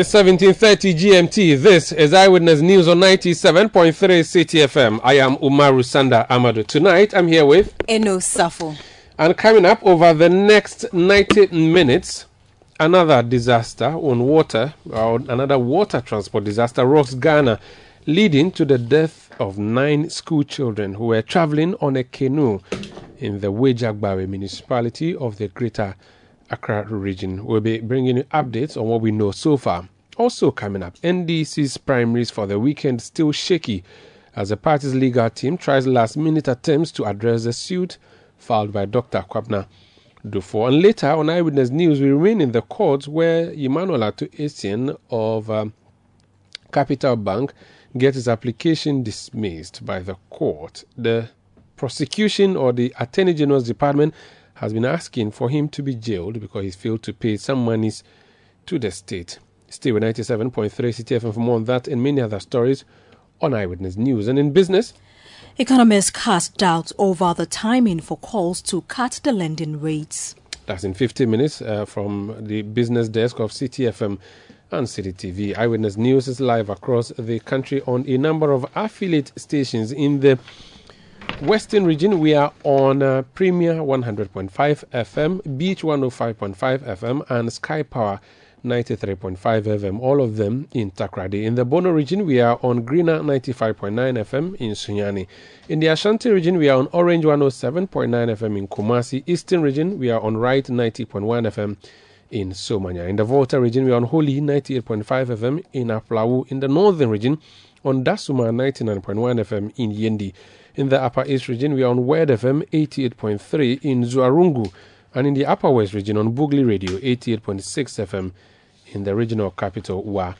It's 1730 GMT. This is Eyewitness News on 97.3 Citi FM. I am Umaru Sanda Amadu. Tonight I'm here with Eno Safo. And coming up over the next 90 minutes, another disaster on water, or another water transport disaster rocks Ghana, leading to the death of nine school children who were traveling on a canoe in the Weija-Gbawe municipality of the Greater Accra region. We'll be bringing you updates on what we know so far. Also coming up, NDC's primaries for the weekend still shaky as the party's legal team tries last-minute attempts to address the suit filed by Dr. Kwabena Duffuor. And later on Eyewitness News, we remain in the courts where Emmanuel Essien of um, Capital Bank gets his application dismissed by the court. The prosecution or the Attorney General's Department has been asking for him to be jailed because he failed to pay some monies to the state. Stay with 97.3 Citi FM for more on that and many other stories on Eyewitness News. And in business, Economists cast doubt over the timing for calls to cut the lending rates. That's in 15 minutes uh, from the business desk of Citi FM and Citi TV. Eyewitness News is live across the country on a number of affiliate stations in the Western region, we are on uh, Premier 100.5 FM, Beach 105.5 FM, and Sky Power 93.5 FM, all of them in Takoradi. In the Bono region, we are on Greener 95.9 FM in Sunyani. In the Ashanti region, we are on Orange 107.9 FM in Kumasi. Eastern region, we are on Right 90.1 FM in Somanya. In the Volta region, we are on Holy 98.5 FM in Aflao. In the Northern region, on Dasuma 99.1 FM in Yendi. In the Upper East region, we are on Word FM 88.3 in Zuarungu, and in the Upper West region on Bugli Radio 88.6 FM in the regional capital, Wa.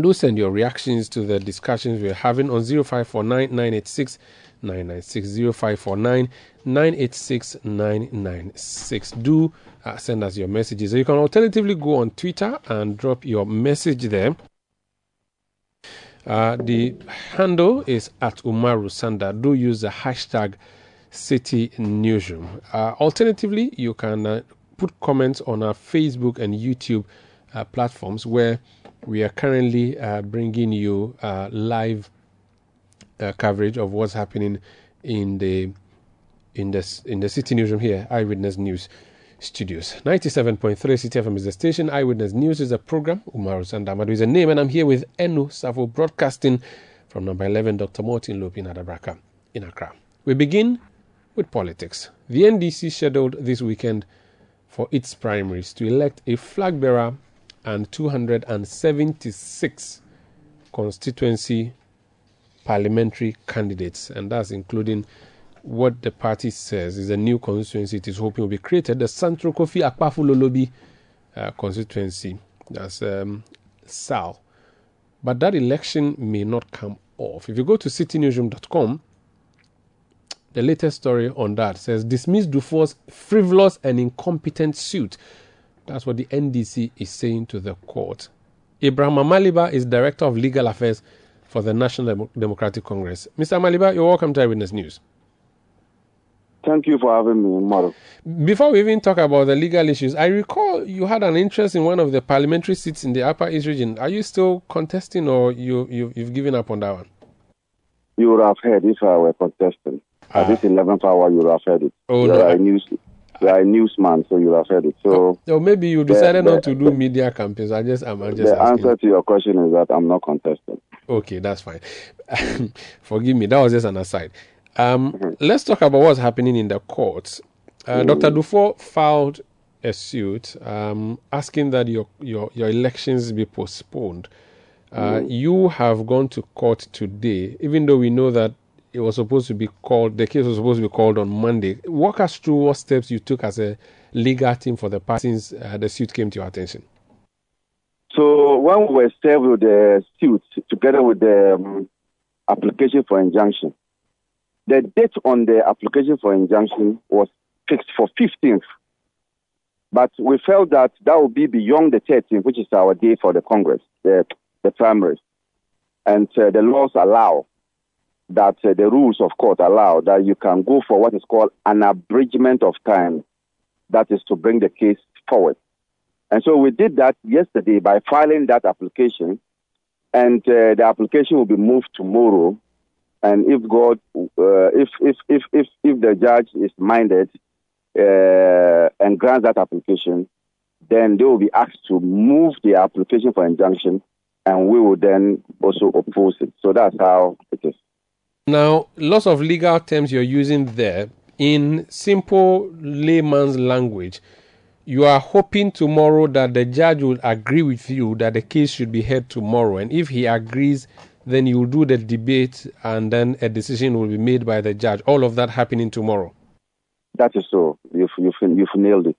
Do send your reactions to the discussions we're having on 0549 986 996 0549 986 996. Do uh, send us your messages. You can alternatively go on Twitter and drop your message there. Uh, the handle is at Umaru Sanda. Do use the hashtag Citi Newsroom. Uh, alternatively, you can uh, put comments on our Facebook and YouTube uh, platforms where we are currently uh, bringing you uh, live coverage of what's happening in the in the in the Citi Newsroom here, Eyewitness News studios. 97.3 Citi FM is the station. Eyewitness News is a program. Umaru Sanda Amadu is a name, and I'm here with Eno Safo Broadcasting from number 11, Dr. Martin Lopin Adabraka in Accra. We begin with politics. The NDC scheduled this weekend for its primaries to elect a flag bearer and 276 constituency parliamentary candidates, and that's including what the party says is a new constituency it is hoping will be created, the Santro Kofi Akpafulolobi uh, constituency. That's um, Sal. But that election may not come off. If you go to citinewsroom.com, the latest story on that says dismiss Duffuor's frivolous and incompetent suit. That's what the NDC is saying to the court. Abraham Amaliba is Director of Legal Affairs for the National Demo- Democratic Congress. Mr. Amaliba, you're welcome to Eyewitness News. Thank you for having me, Maru. Before we even talk about the legal issues, I recall you had an interest in one of the parliamentary seats in the Upper East region. Are you still contesting, or you, you you've given up on that one? You would have heard if I were contesting. At ah. this 11th hour, you would have heard it. Oh, no. are a news, you are a newsman, so you have heard it. So Or maybe you decided the- not to do media campaigns. I just I'm, I'm just the asking. answer to your question is that I'm not contesting. Okay, that's fine. Forgive me. That was just an aside. Um, Mm-hmm. Let's talk about what's happening in the courts. Uh, Dr. Duffuor filed a suit um, asking that your, your, your elections be postponed. Uh, Mm-hmm. You have gone to court today, even though we know that it was supposed to be called, the case was supposed to be called on Monday. Walk us through what steps you took as a legal team for the party since uh, the suit came to your attention. So when we were served with the suit together with the um, application for injunction, the date on the application for injunction was fixed for 15th. But we felt that that would be beyond the 13th, which is our day for the Congress, the, the primaries. And uh, the laws allow that uh, the rules of court allow that you can go for what is called an abridgment of time. That is to bring the case forward. And so we did that yesterday by filing that application, and uh, the application will be moved tomorrow. And if God, uh, if, if if if if the judge is minded uh, and grants that application, then they will be asked to move the application for injunction, and we will then also oppose it. So that's how it is. Now, lots of legal terms you're using there in simple layman's language you are hoping tomorrow that the judge will agree with you that the case should be heard tomorrow. And if he agrees, then you will do the debate and then a decision will be made by the judge. All of that happening tomorrow. That is so. You've, you've, you've nailed it.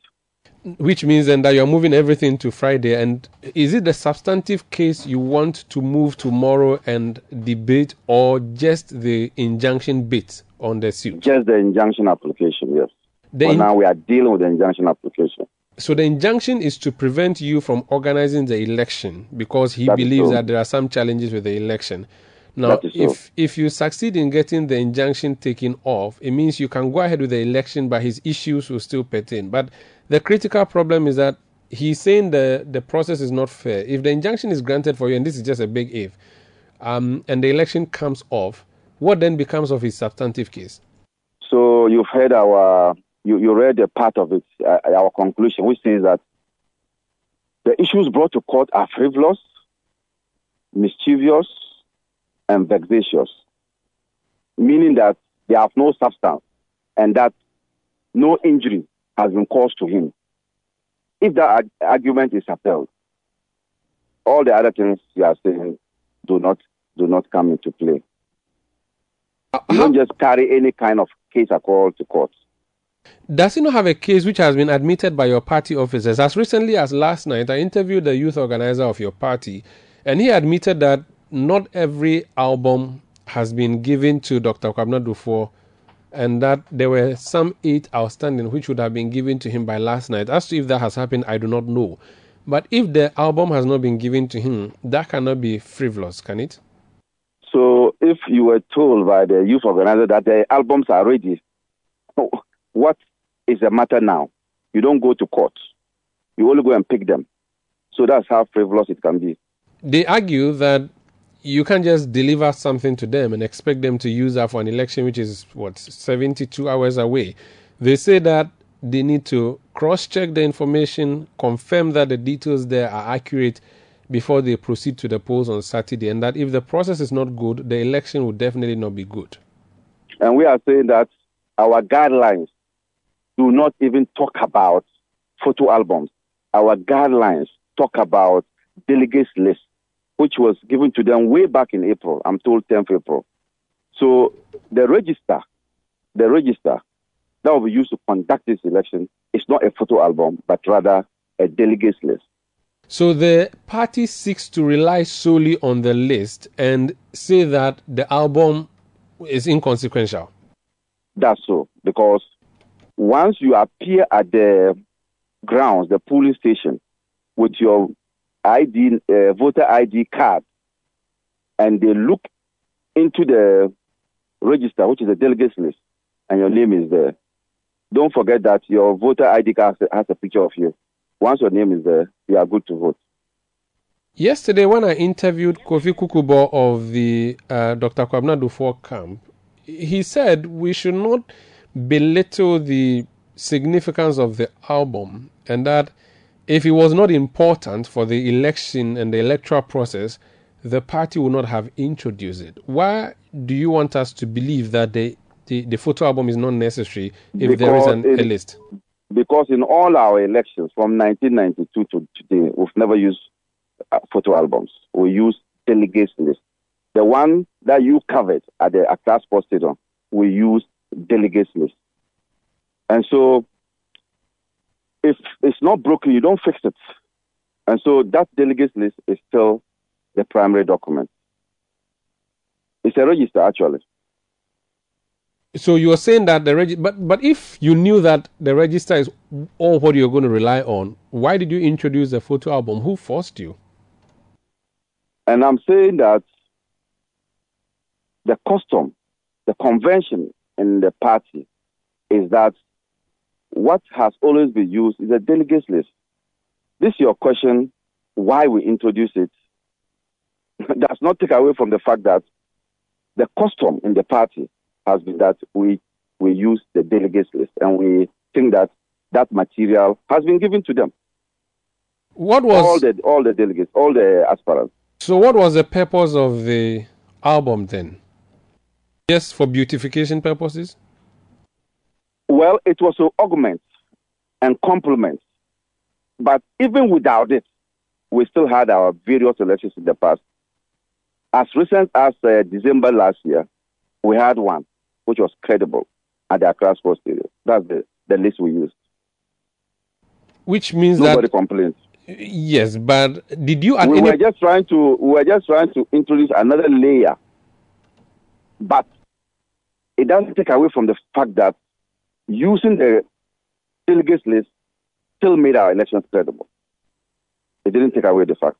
Which means then that you're moving everything to Friday. And is it the substantive case you want to move tomorrow and debate, or just the injunction bit on the suit? Just the injunction application, yes. The in- now we are dealing with the injunction application. So the injunction is to prevent you from organizing the election because he that believes that there are some challenges with the election. Now, if if you succeed in getting the injunction taken off, it means you can go ahead with the election, but his issues will still pertain. But the critical problem is that he's saying the the process is not fair. If the injunction is granted for you, and this is just a big if, um, and the election comes off, what then becomes of his substantive case? So you've heard our you, you read a part of it, uh, our conclusion, which says that the issues brought to court are frivolous, mischievous, and vexatious, meaning that they have no substance and that no injury has been caused to him. If that argument is upheld, all the other things you are saying do not do not come into play. Uh, you don't just carry any kind of case at all to court. Does he not have a case which has been admitted by your party officers? As recently as last night, I interviewed the youth organizer of your party, and he admitted that not every album has been given to Dr. Kwabena Duffuor, and that there were some eight outstanding which would have been given to him by last night. As to if that has happened, I do not know. But if the album has not been given to him, that cannot be frivolous, can it? So, if you were told by the youth organizer that the albums are ready, oh, what is the matter now? You don't go to court. You only go and pick them. So that's how frivolous it can be. They argue that you can't just deliver something to them and expect them to use that for an election which is what 72 hours away. They say that they need to cross check the information, confirm that the details there are accurate before they proceed to the polls on Saturday, and that if the process is not good, the election will definitely not be good. And we are saying that our guidelines do not even talk about photo albums. Our guidelines talk about delegates list, which was given to them way back in April. I'm told 10th April. So the register, the register that will be used to conduct this election is not a photo album, but rather a delegates list. So the party seeks to rely solely on the list and say that the album is inconsequential. That's so, because once you appear at the grounds, the polling station, with your ID, uh, voter ID card, and they look into the register, which is a delegates list, and your name is there, don't forget that your voter ID card has a picture of you. Once your name is there, you are good to vote. Yesterday, when I interviewed Kofi Kukubo of the uh, Dr. Kwabena Duffuor camp, he said we should not belittle the significance of the album and that if it was not important for the election and the electoral process, the party would not have introduced it. Why do you want us to believe that the, the, the photo album is not necessary if because there is an, a list? Because in all our elections from 1992 to today, we've never used uh, photo albums. We use delegates lists. The one that you covered at the Accra Sports Stadium, we use delegates list. And so, if it's not broken, you don't fix it. And so that delegates list is still the primary document. It's a register, actually. So you are saying that the register, but but if you knew that the register is all what you're going to rely on, why did you introduce the photo album? Who forced you? And I'm saying that the custom, the convention in the party is that what has always been used is a delegates list. This is your question, why we introduce it. Does not take away from the fact that the custom in the party has been that we we use the delegates list and we think that that material has been given to them. What was all the all the delegates, all the aspirants. So, what was the purpose of the album then? Just for beautification purposes? Well, it was to augment and complement. But even without it, we still had our various elections in the past. As recent as uh, December last year, we had one which was credible at the Accra Sports Stadium. That's the, the list we used. Which means Nobody that complained. yes, but did you We were just trying to we were just trying to introduce another layer, but it doesn't take away from the fact that using the delegates list still made our elections credible. It didn't take away the fact.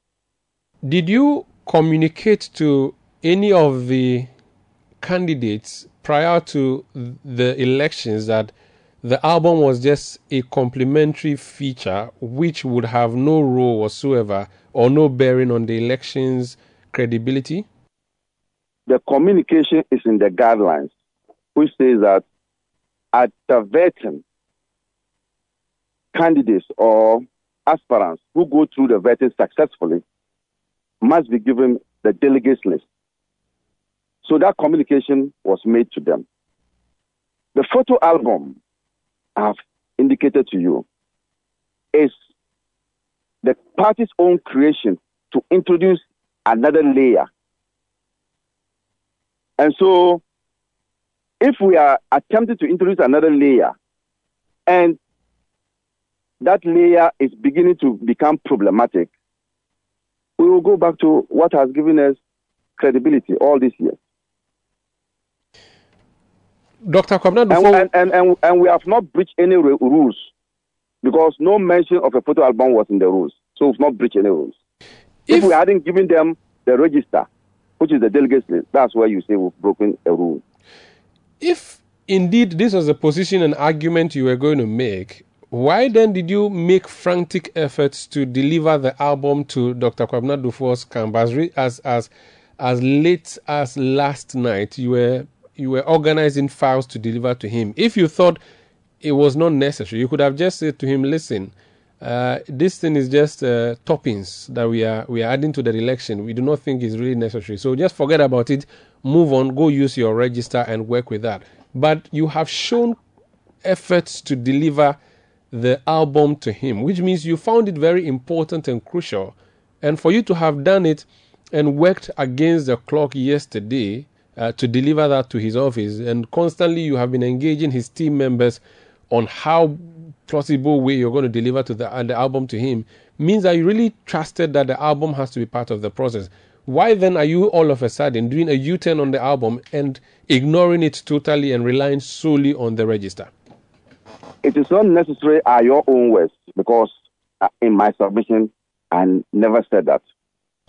did you communicate to any of the candidates prior to the elections that the album was just a complementary feature which would have no role whatsoever or no bearing on the election's credibility? The communication is in the guidelines, which says that at the vetting, candidates or aspirants who go through the vetting successfully must be given the delegates list. So that communication was made to them. The photo album I've indicated to you is the party's own creation to introduce another layer. And so, if we are attempting to introduce another layer and that layer is beginning to become problematic, we will go back to what has given us credibility all these years. Dr. Kwabena And, and, and, and, and we have not breached any ru- rules because no mention of a photo album was in the rules. So we've not breached any rules. If, If- we hadn't given them the register, which is the delegates list, that's where you say we've broken a rule. If indeed this was a position and argument you were going to make, why then did you make frantic efforts to deliver the album to Dr. Kwabena Duffuor's camp as, re- as as as late as last night? You were you were organizing files to deliver to him. If you thought it was not necessary, you could have just said to him, "Listen, uh, this thing is just uh, toppings that we are we are adding to the election. We do not think is really necessary. So just forget about it. Move on. Go use your register and work with that." But you have shown efforts to deliver the album to him, which means you found it very important and crucial. And for you to have done it and worked against the clock yesterday uh, to deliver that to his office, and constantly you have been engaging his team members on how plausible way you're going to deliver to the, uh, the album to him, means that you really trusted that the album has to be part of the process. Why then are you all of a sudden doing a U turn on the album and ignoring it totally and relying solely on the register? It is not necessary are your own words because uh, in my submission, I never said that.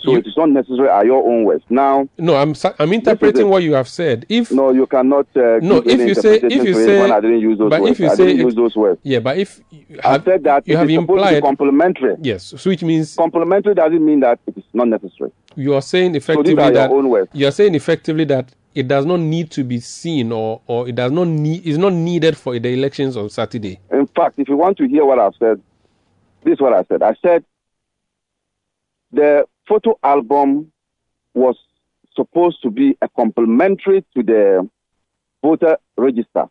So You- it is not necessary are your own words. Now, No, I'm I'm interpreting what you have said. If no, you cannot. Uh, No, if you say- if you say- I didn't use those but words. if you I say use those words. yeah, but if you I have, said that you have is supposed to be implied complementary. yes, so which means Complementary doesn't mean that it is not necessary. you are saying So effectively are your that you are saying effectively that it does not need to be seen or or it does not need is not needed for the elections on Saturday. In fact, if you want to hear what I've said, this is what I said. I said the photo album was supposed to be a complementary to the voter register,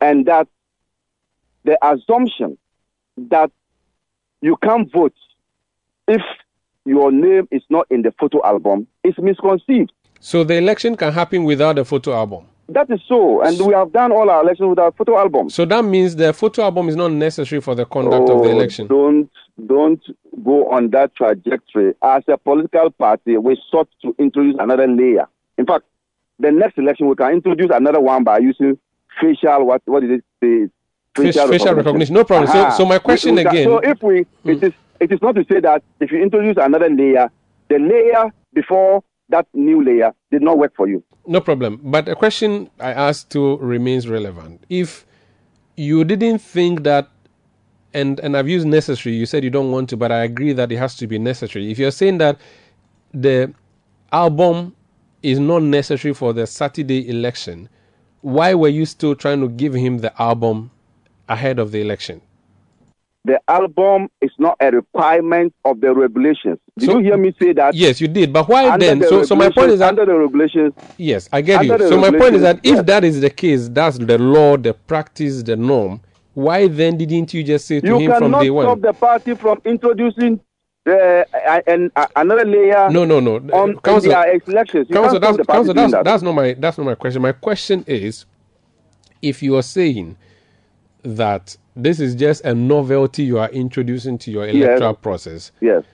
and that the assumption that you can't vote if your name is not in the photo album is misconceived. So the election can happen without a photo album. That is so, and we have done all our elections with our photo album. So that means the photo album is not necessary for the conduct oh, of the election. Don't don't go on that trajectory. As a political party, we sought to introduce another layer. In fact, the next election we can introduce another one by using facial what what is it? Facial, facial recognition. recognition. No problem. So so my question again. so if we mm. it is it is not to say that if you introduce another layer, the layer before that new layer did not work for you. No problem. But the question I asked to remains relevant. If you didn't think that and and I've used necessary, you said you don't want to, but I agree that it has to be necessary. If you're saying that the album is not necessary for the Saturday election, why were you still trying to give him the album ahead of the election? The album is not a requirement of the regulations. Did so, you hear me say that? Yes, you did. But why then? The so, so my point is that under the regulations. Yes, I get you. So my point is that if yes. that is the case, that's the law, the practice, the norm. Why then didn't you just say to you him from day one? You cannot stop the party from introducing uh, and uh, another layer. No, no, no. On council, their elections. council, that's, council that's, that. that's not my that's not my question. My question is, if you are saying that this is just a novelty you are introducing to your electoral yes. process, yes,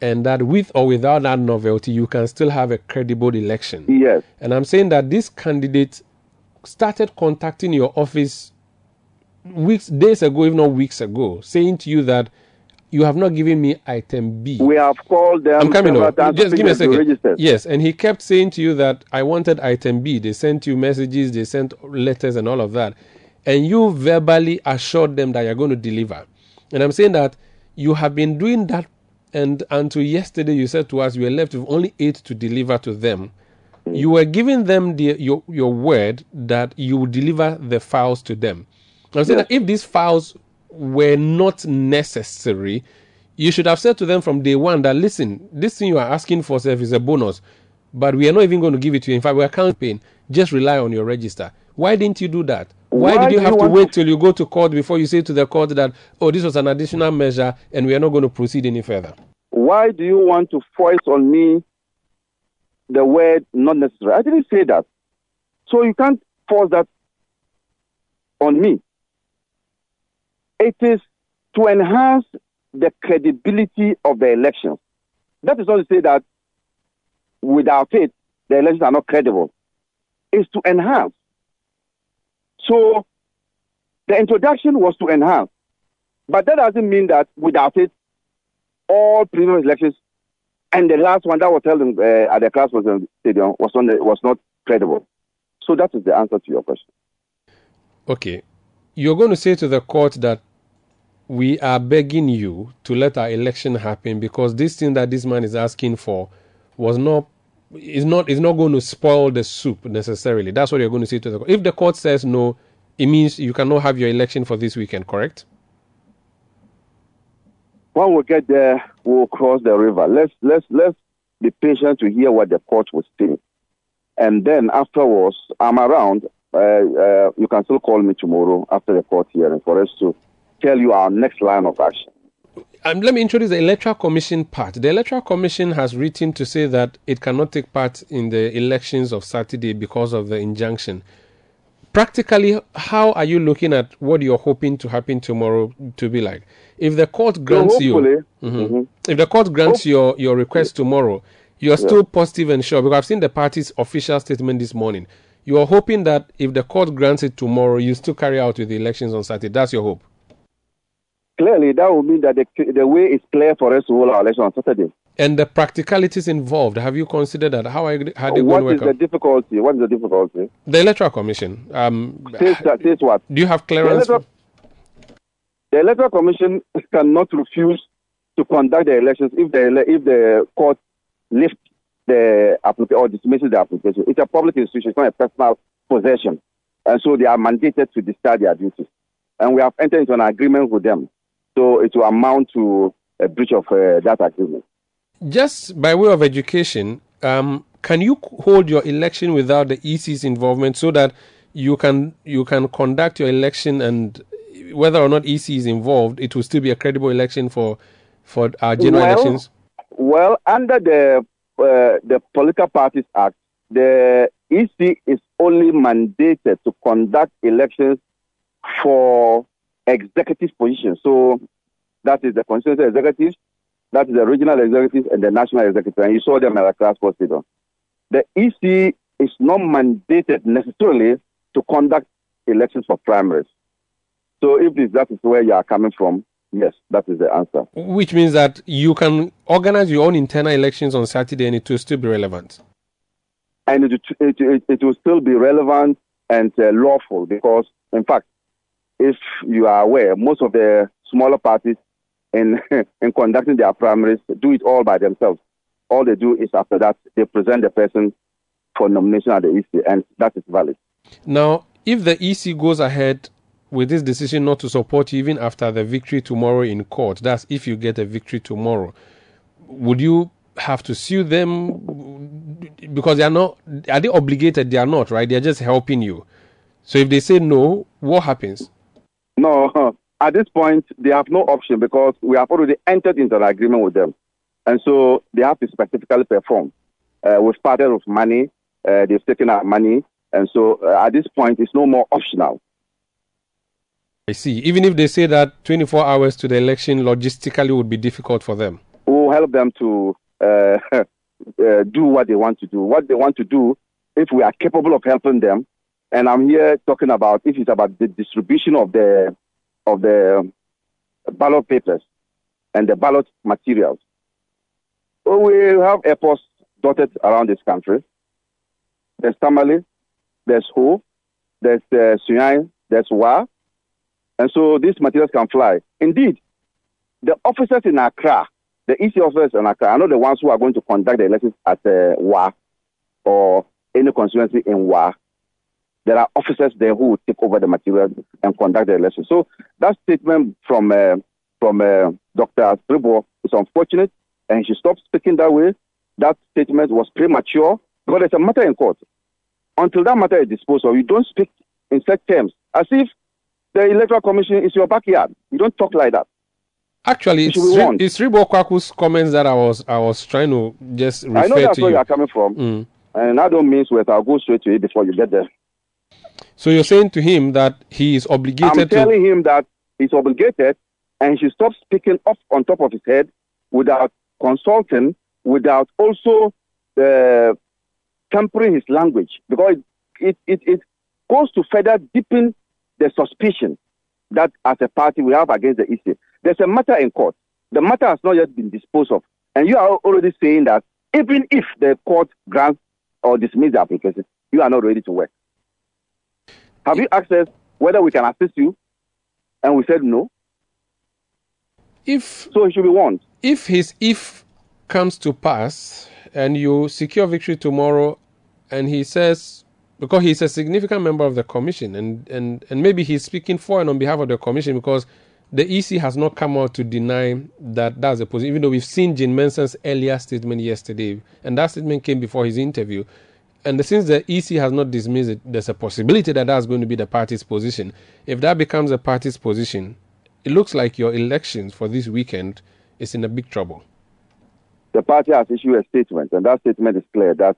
and that with or without that novelty, you can still have a credible election, yes, and I'm saying that this candidate started contacting your office weeks, days ago, if not weeks ago, saying to you that you have not given me item B. We have called them. I'm coming. Just give me a second. Yes, and he kept saying to you that I wanted item B. They sent you messages, they sent letters, and all of that, and you verbally assured them that you're going to deliver. And I'm saying that you have been doing that, and until yesterday you said to us you were left with only eight to deliver to them. Mm. You were giving them the, your your word that you would deliver the files to them. I'm saying yes. that if these files were not necessary, you should have said to them from day one that listen, this thing you are asking for self is a bonus, but we are not even going to give it to you. In fact, we are campaign. Just rely on your register. Why didn't you do that? Why, Why did you have you to wait to... till you go to court before you say to the court that, oh, this was an additional measure and we are not going to proceed any further? Why do you want to force on me the word not necessary? I didn't say that. So you can't force that on me. It is to enhance the credibility of the elections. That is not to say that without it, the elections are not credible. It's to enhance. So the introduction was to enhance. But that doesn't mean that without it, all previous elections and the last one that was held in, uh, at the Class Stadium was, on the, was not credible. So that is the answer to your question. Okay. You're going to say to the court that we are begging you to let our election happen because this thing that this man is asking for was not is not is not going to spoil the soup necessarily. That's what you're going to say to the court. If the court says no, it means you cannot have your election for this weekend, correct? When we get there, we'll cross the river. Let's let's let's be patient to hear what the court will say, and then afterwards, I'm around. Uh, uh, you can still call me tomorrow after the court hearing for us to tell you our next line of action. Um, let me introduce the Electoral Commission part. The Electoral Commission has written to say that it cannot take part in the elections of Saturday because of the injunction. Practically, how are you looking at what you're hoping to happen tomorrow to be like? If the court grants so you, mm-hmm, mm-hmm. if the court grants your, your request tomorrow, you're yeah. still positive and sure because I've seen the party's official statement this morning. You are hoping that if the court grants it tomorrow, you still carry out with the elections on Saturday. That's your hope clearly that would mean that the, the way is clear for us to hold our election on Saturday. And the practicalities involved, have you considered that? How are how they what going to work the difficulty? What is the difficulty? The Electoral Commission. Um, says, says what? Do you have clearance? The Electoral, the Electoral Commission cannot refuse to conduct the elections if the if the court lifts the application or dismisses the application. It's a public institution, it's not a personal possession. And so they are mandated to discharge their duties. And we have entered into an agreement with them so it will amount to a breach of uh, that agreement. Just by way of education, um, can you hold your election without the EC's involvement so that you can you can conduct your election and whether or not EC is involved, it will still be a credible election for for our general well, elections? Well, under the uh, the Political Parties Act, the EC is only mandated to conduct elections for executive positions. So that is the constituency executives, that is the regional executives, and the national executive. And you saw them at the class hospital. The EC is not mandated necessarily to conduct elections for primaries. So if this, that is where you are coming from, yes, that is the answer. Which means that you can organize your own internal elections on Saturday and it will still be relevant. And it, it, it, it will still be relevant and uh, lawful because, in fact, if you are aware, most of the smaller parties in, in conducting their primaries do it all by themselves. All they do is after that, they present the person for nomination at the EC, and that is valid. Now, if the EC goes ahead with this decision not to support you even after the victory tomorrow in court, that's if you get a victory tomorrow, would you have to sue them? Because they are not are they obligated? They are not right? They're just helping you. So if they say no what happens no at this point they have no option because we have already entered into an agreement with them. And so they have to specifically perform. Uh, we've started with money. Uh, they've taken our money. And so uh, at this point it's no more optional. I see. Even if they say that 24 hours to the election logistically would be difficult for them. We'll help them to uh, uh, do what they want to do. What they want to do, if we are capable of helping them, and I'm here talking about if it's about the distribution of the of the ballot papers and the ballot materials. We have airports dotted around this country. There's Tamale, there's Ho, there's uh, Sunyani, there's Wa, and so these materials can fly. Indeed, the officers in Accra the EC officers in Accra are not the ones who are going to conduct the elections at uh, WA or any constituency in WA. There are officers there who will take over the material and conduct the elections. So that statement from uh, from uh, Dr. Tribo is unfortunate, and she stopped speaking that way. That statement was premature because it's a matter in court. Until that matter is disposed of, you don't speak in such terms as if the Electoral Commission is your backyard. You don't talk like that. Actually, it's, Serebour Quaicoe's comments that I was I was trying to just refer to. I know that's where you. you are coming from, Mm. and I don't mean sweat. I'll go straight to it before you get there. So you're saying to him that he is obligated I'm to telling him that he's obligated, and he should stop speaking off on top of his head without consulting, without also uh, tempering his language, because it, it, it goes to further deepen the suspicion that as a party we have against the EC. There's a matter in court. The matter has not yet been disposed of. And you are already saying that even if the court grants or dismisses the application, you are not ready to work. Have you asked us whether we can assist you? And we said no. if So he should be warned. if his if comes to pass and you secure victory tomorrow and he says because he's a significant member of the commission and, and, and maybe he's speaking for and on behalf of the commission because the EC has not come out to deny that that's a position, even though we've seen Jean Mensa's earlier statement yesterday, and that statement came before his interview. And since the EC has not dismissed it, there's a possibility that that's going to be the party's position. If that becomes a party's position, it looks like your elections for this weekend is in a big trouble. The party has issued a statement, and that statement is clear that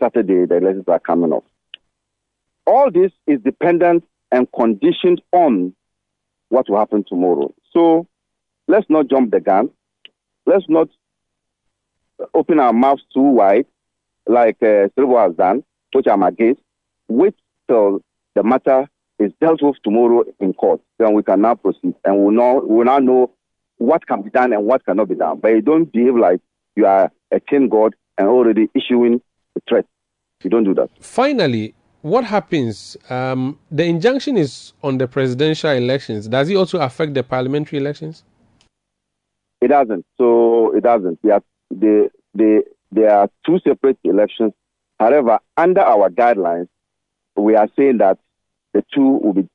Saturday the elections are coming off. All this is dependent and conditioned on what will happen tomorrow. So let's not jump the gun. Let's not open our mouths too wide, like uh, Silva has done, which I'm against. Wait till the matter is dealt with tomorrow in court. Then we can now proceed, and we'll know we'll now know what can be done and what cannot be done. But you don't behave like you are a king god and already issuing a threat. You don't do that. Finally, what happens? Um, the injunction is on the presidential elections. Does it also affect the parliamentary elections? It doesn't. So it doesn't. They are, they, they, they are two separate elections. However, under our guidelines, we are saying that the two will be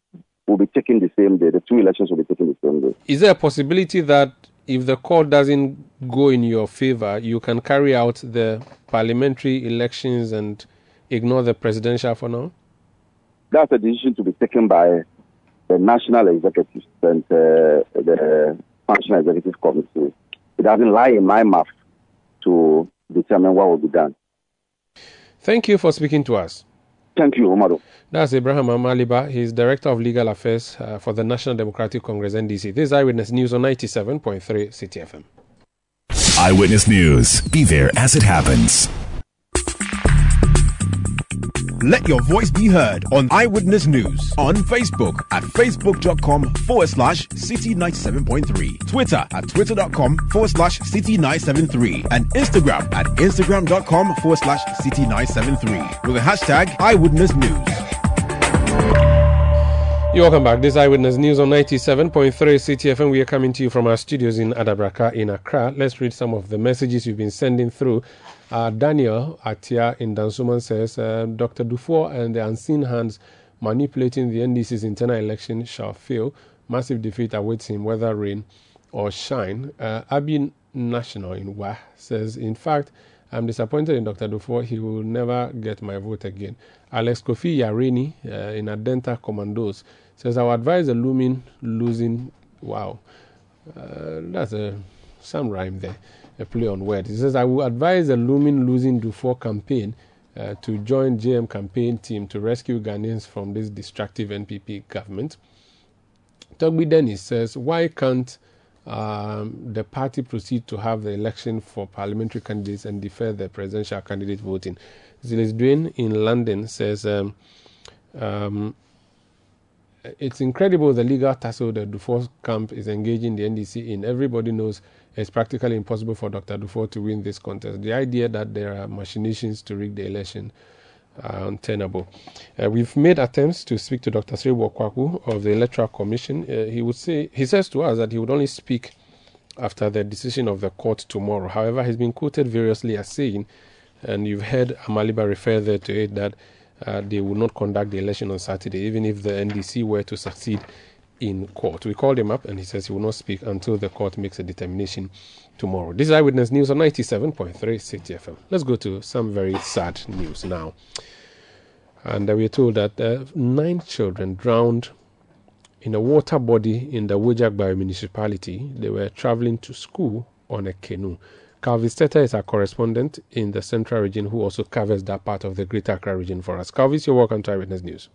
will be taken the same day. The two elections will be taken the same day. Is there a possibility that if the court doesn't go in your favor, you can carry out the parliamentary elections and ignore the presidential for now? That's a decision to be taken by the national executives and uh, the national executive committee. It doesn't lie in my mouth to determine what will be done. Thank you for speaking to us. Thank you, Omaro. That's Abraham Amaliba. He's Director of Legal Affairs uh, for the National Democratic Congress, NDC. This is Eyewitness News on 97.3 Citi FM. Eyewitness News. Be there as it happens. Let your voice be heard on Eyewitness News on Facebook at facebook.com forward slash citi 97.3, Twitter at twitter.com forward slash citi 973, and Instagram at instagram.com forward slash citi 973 with the hashtag Eyewitness News. You're welcome back. This is Eyewitness News on 97.3 Citi FM. We are coming to you from our studios in Adabraka in Accra. Let's read some of the messages you've been sending through. Uh, Daniel Atia in Dansoman says uh, Dr. Duffuor and the unseen hands manipulating the NDC's internal election shall fail. Massive defeat awaits him, whether rain or shine. Uh, Abin National in Wa says, In fact, I'm disappointed in Dr. Duffuor. He will never get my vote again. Alex Kofi Yarini uh, in Adenta Commandos says, I would advise the looming losing. Wow. Uh, that's a some rhyme there, a play on words. He says, I will advise the looming losing Duffuor campaign uh, to join JM campaign team to rescue Ghanaians from this destructive NPP government. Togbi Dennis says, Why can't um, the party proceed to have the election for parliamentary candidates and defer the presidential candidate voting? Zilis Dwayne in London says, um, um, It's incredible the legal tussle the Duffuor camp is engaging the NDC in. Everybody knows it's practically impossible for Dr. Duffuor to win this contest. The idea that there are machinations to rig the election are untenable. Uh, we've made attempts to speak to Dr. Serebour Quaicoe of the Electoral Commission. Uh, he would say he says to us that he would only speak after the decision of the court tomorrow. However, he's been quoted variously as saying, and you've heard Amaliba refer there to it, that uh, they will not conduct the election on Saturday, even if the NDC were to succeed in court. We called him up and he says he will not speak until the court makes a determination tomorrow. This is Eyewitness News on 97.3 Citi FM. Let's go to some very sad news now. And uh, we are told that uh, nine children drowned in a water body in the Weija-Gbawe municipality. They were traveling to school on a canoe. Calvis Teta is our correspondent in the central region who also covers that part of the Greater Accra region for us. Calvis, you're welcome to Eyewitness News.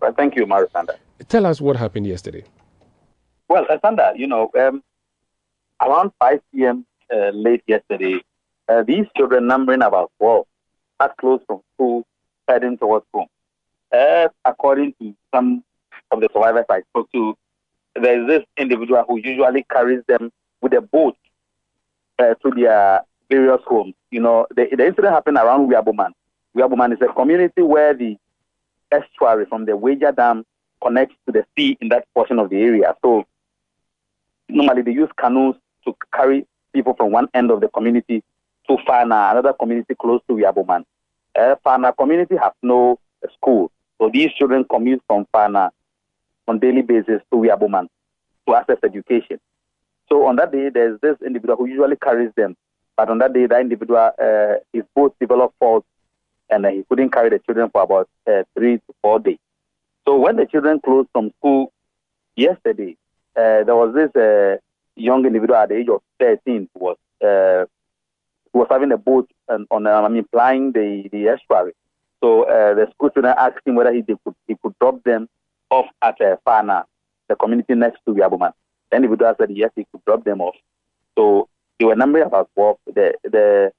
Well, thank you, Marisanda. Tell us what happened yesterday. Well, Sanda, you know, um, around 5 p.m. Uh, late yesterday, uh, these children, numbering about 12, had closed from school heading towards home. Uh, according to some of the survivors I spoke to, there is this individual who usually carries them with a boat uh, to their various homes. You know, the, the incident happened around Wiaboman. Wiaboman is a community where the estuary from the Weija Dam connects to the sea in that portion of the area. So normally they use canoes to carry people from one end of the community to Fana, another community close to Yaboman. Uh, Fana community has no school, so these children commute from Fana on daily basis to Yaboman to access education. So on that day, there's this individual who usually carries them, but on that day, that individual, uh, his boat developed faults and he couldn't carry the children for about uh, three to four days. So when the children closed from school yesterday, uh, there was this uh, young individual at the age of 13 who was uh, who was having a boat and on I mean plying the the estuary. So uh, the school student asked him whether he could he could drop them off at uh, Fana, the community next to Yabuman. The individual said yes, he could drop them off. So they were numbering about 12. The the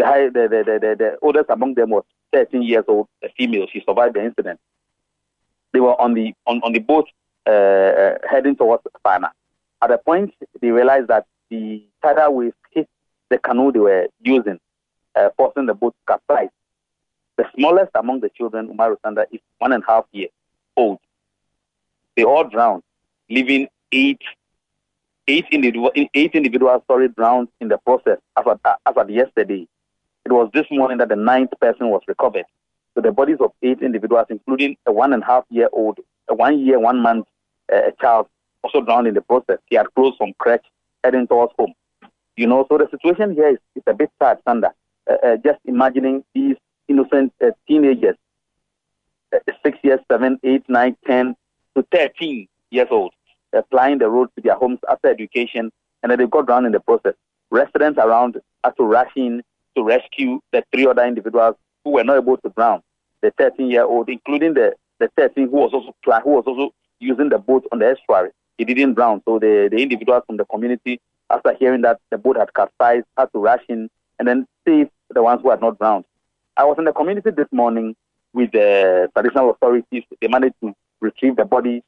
the, high, the, the, the, the oldest among them was 13 years old, a female. She survived the incident. They were on the on, on the boat uh, heading towards Fana. At a point, they realized that the tidal wave hit the canoe they were using, uh, forcing the boat to capsize. The smallest among the children, Umaru Sanda, is one and a half years old. They all drowned, leaving eight eight, individual, eight individuals sorry, drowned in the process as of, as of yesterday. It was this morning that the ninth person was recovered. So the bodies of eight individuals, including a one and a half year old, a one year, one month uh, child, also drowned in the process. He had closed from crèche heading towards home. You know, so the situation here is, is a bit sad, Sanda. Uh, uh, just imagining these innocent uh, teenagers, uh, six years, seven, eight, nine, ten to 13 years old, applying the road to their homes after education, and then they got drowned in the process. Residents around had to rush in to rescue the three other individuals who were not able to drown. The 13-year-old, including the, the 13 who was also who was also using the boat on the estuary, he didn't drown. So the, the individuals from the community, after hearing that the boat had capsized, had to rush in and then save the ones who had not drowned. I was in the community this morning with the traditional authorities. They managed to retrieve the body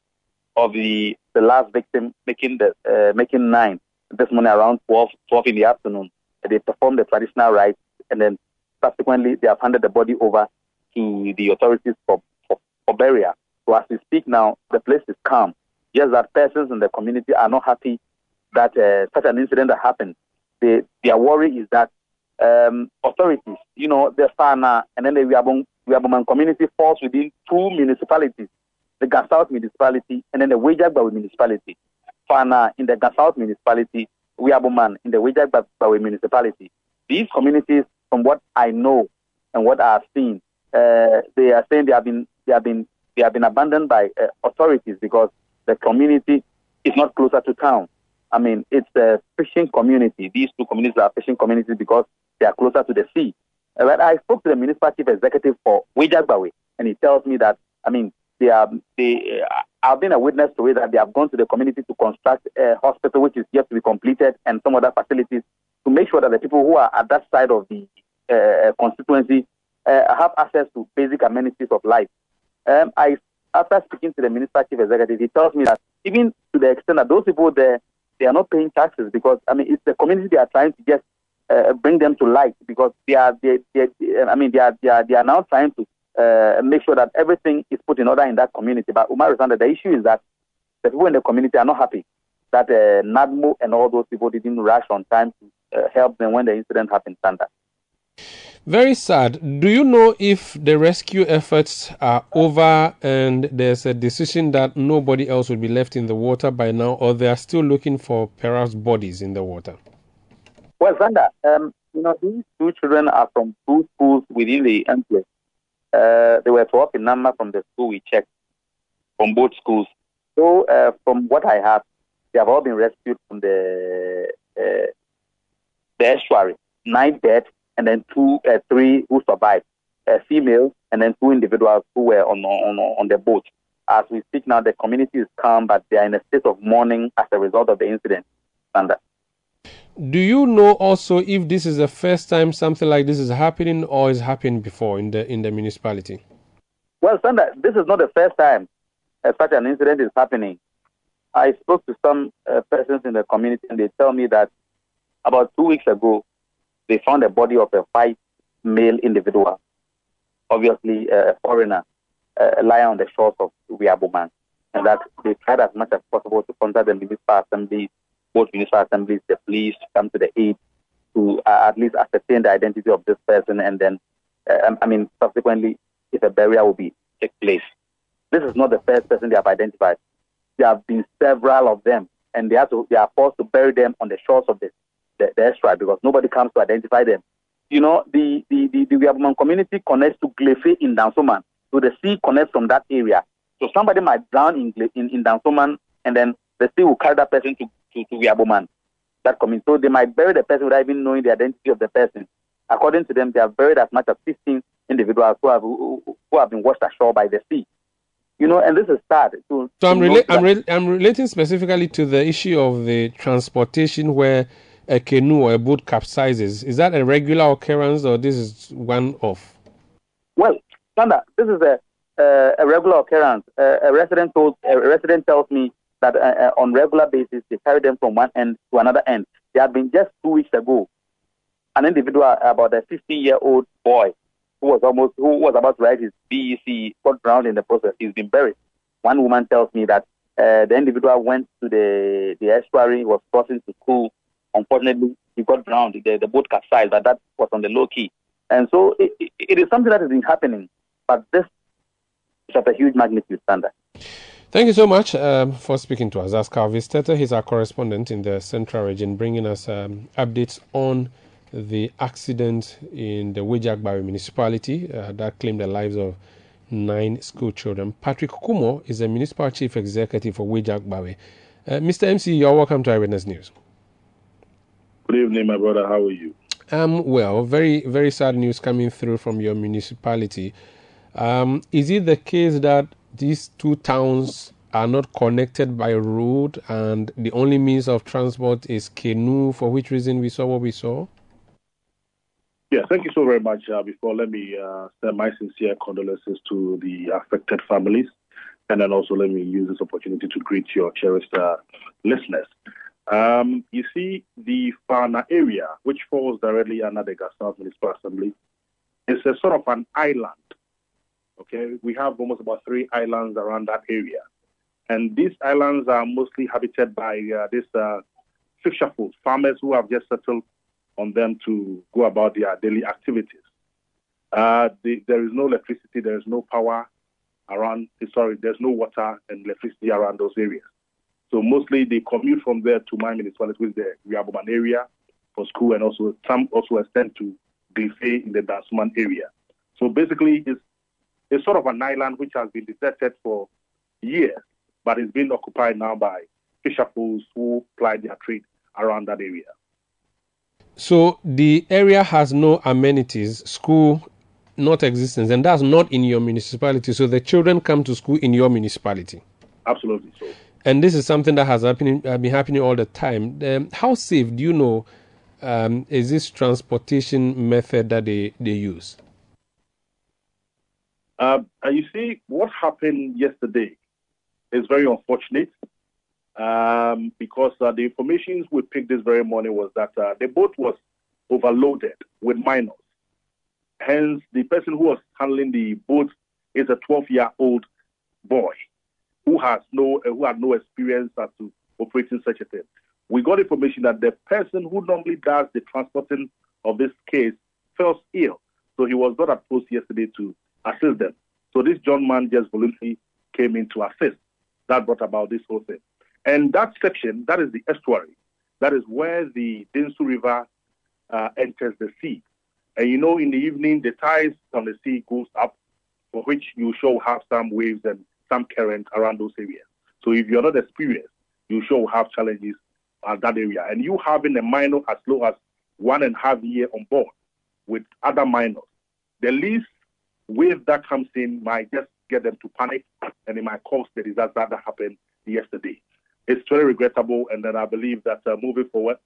of the, the last victim, making the uh, making nine this morning around 12, 12 in the afternoon. They performed the traditional rites, and then subsequently they have handed the body over to the authorities for, for, for burial. So as we speak now, the place is calm. Just that persons in the community are not happy that uh, such an incident that happened. They, their worry is that um, authorities, you know, the Fana and then the Wiabong, Wiabong community falls within two municipalities, the Ga South municipality and then the Weija-Gbawe municipality. Fana in the Ga South municipality, Wiaboman in the Weija-Gbawe municipality. These communities, from what I know and what I have seen, uh, they are saying they have been they have been they have been abandoned by uh, authorities because the community is not closer to town. I mean, it's a fishing community. These two communities are fishing communities because they are closer to the sea. Uh, but I spoke to the municipal chief executive for Weija-Gbawe, and he tells me that, I mean, they are, they, uh, I've been a witness to it that they have gone to the community to construct a hospital which is yet to be completed and some other facilities to make sure that the people who are at that side of the uh, constituency uh, have access to basic amenities of life. Um, I, after speaking to the municipal chief executive, he tells me that even to the extent that those people there, they are not paying taxes because I mean it's the community they are trying to just uh, bring them to light because they are they, they, I mean they are they are they are now trying to uh, make sure that everything is put in order in that community. But Umar that the issue is that the people in the community are not happy that uh, NADMO and all those people didn't rush on time to uh, help them when the incident happened. Sanda. Very sad. Do you know if the rescue efforts are over and there's a decision that nobody else will be left in the water by now, or they are still looking for perhaps bodies in the water? Well, Sanda, um, you know, these two children are from two schools within the MPS. Uh, they were 12 in number from the school we checked, from both schools. So, uh, from what I have, they have all been rescued from the, uh, the estuary. Nine dead and then two, uh, three who survived, a female, and then two individuals who were on, on, on the boat. As we speak now, the community is calm, but they are in a state of mourning as a result of the incident. And do you know also if this is the first time something like this is happening or is happening before in the in the municipality? Well, Sanda, this is not the first time uh, such an incident is happening. I spoke to some uh, persons in the community, and they tell me that about two weeks ago, they found a body of a white male individual, obviously a foreigner, uh, lying on the shores of Wiaboman, and that they tried as much as possible to contact the municipal assemblies, both municipal assemblies, the police, come to the aid to uh, at least ascertain the identity of this person, and then, uh, I mean, subsequently, if a burial will be take place. This is not the first person they have identified. There have been several of them, and they have to, they are forced to bury them on the shores of the the, the because nobody comes to identify them. You know, the the the, the Wiaboman community connects to Glefe in Dansoman, so the sea connects from that area. So somebody might drown in in, in Dansoman, and then the sea will carry that person to to, to Wiaboman, that community. So they might bury the person without even knowing the identity of the person. According to them, they have buried as much as 15 individuals who have who, who have been washed ashore by the sea. You know, and this is sad. To, so I'm, rela- I'm, re- I'm relating specifically to the issue of the transportation where a canoe or a boat capsizes. Is that a regular occurrence or this is one off? Well, Sanda, this is a, uh, a regular occurrence. Uh, a resident told a resident tells me that uh, on regular basis they carry them from one end to another end. There had been just two weeks ago an individual about a 15 year old boy who was almost who was about to write his BEC got drowned in the process. He's been buried. One woman tells me that uh, the individual went to the the estuary, was crossing to school, unfortunately, he got drowned. The, the boat capsized, but that was on the low key. And so it, it, it is something that has been happening, but this is of a huge magnitude standard. Thank you so much um, for speaking to us. That's Calvis Tete. He's our correspondent in the central region, bringing us um, updates on the accident in the Weija-Gbawe municipality uh, that claimed the lives of nine school children. Patrick Kumor is the municipal chief executive for Weija-Gbawe. Uh, Mr. MC, you're welcome to Eyewitness News. Good evening, my brother. How are you? Um, well, very, very sad news coming through from your municipality. Um, is it the case that these two towns are not connected by road and the only means of transport is canoe, for which reason we saw what we saw? Yeah, thank you so very much. Uh, before, let me uh, send my sincere condolences to the affected families. And then also, let me use this opportunity to greet your cherished uh, listeners. Um, you see, the Fana area, which falls directly under the Ga South Municipal Assembly, is a sort of an island. Okay, we have almost about three islands around that area. And these islands are mostly habited by uh, these uh, fisher folk, farmers who have just settled on them to go about their daily activities. Uh, the, there is no electricity, there is no power around, sorry, there's no water and electricity around those areas. So mostly they commute from there to my municipality, which is the Riaboman area for school, and also some also extend to Glefe in the Dansoman area. So basically, it's, it's sort of an island which has been deserted for years, but it's been occupied now by fisher who ply their trade around that area. So the area has no amenities, school not existence, and that's not in your municipality. So the children come to school in your municipality. Absolutely so and this is something that has happening, uh, been happening all the time. Um, how safe do you know um, is this transportation method that they, they use? Uh, you see, what happened yesterday is very unfortunate um, because uh, the information we picked this very morning was that uh, the boat was overloaded with minors. Hence, the person who was handling the boat is a 12 year old boy who has no who had no experience as to operating such a thing. We got information that the person who normally does the transporting of this case fell ill, so he was not at post yesterday to assist them. So this John man just voluntarily came in to assist. That brought about this whole thing. And that section, that is the estuary. That is where the Densu River uh, enters the sea. And you know, in the evening, the tides on the sea goes up, for which you shall have some waves and some current around those areas. So if you're not experienced, you sure have challenges at that area. And you having a minor as low as one and a half year on board with other minors, the least wave that comes in might just get them to panic and it might cause the disaster that happened yesterday. It's very regrettable, and then I believe that uh, moving forward,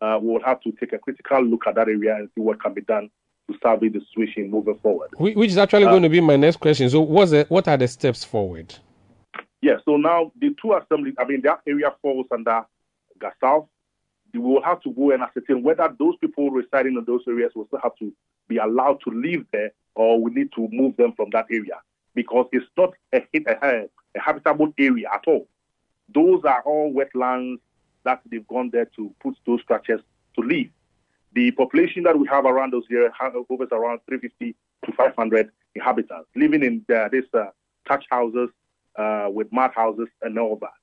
uh, we will have to take a critical look at that area and see what can be done to salvage the situation moving forward. Which is actually uh, going to be my next question. So, what's the, what are the steps forward? Yeah, so now the two assemblies, I mean, that area falls under Ga South. We will have to go and ascertain whether those people residing in those areas will still have to be allowed to live there or we need to move them from that area because it's not a, a, a habitable area at all. Those are all wetlands that they've gone there to put those structures to live. The population that we have around those areas hovers around 350 to 500 inhabitants living in uh, these uh, thatch houses uh, with mud houses and all that.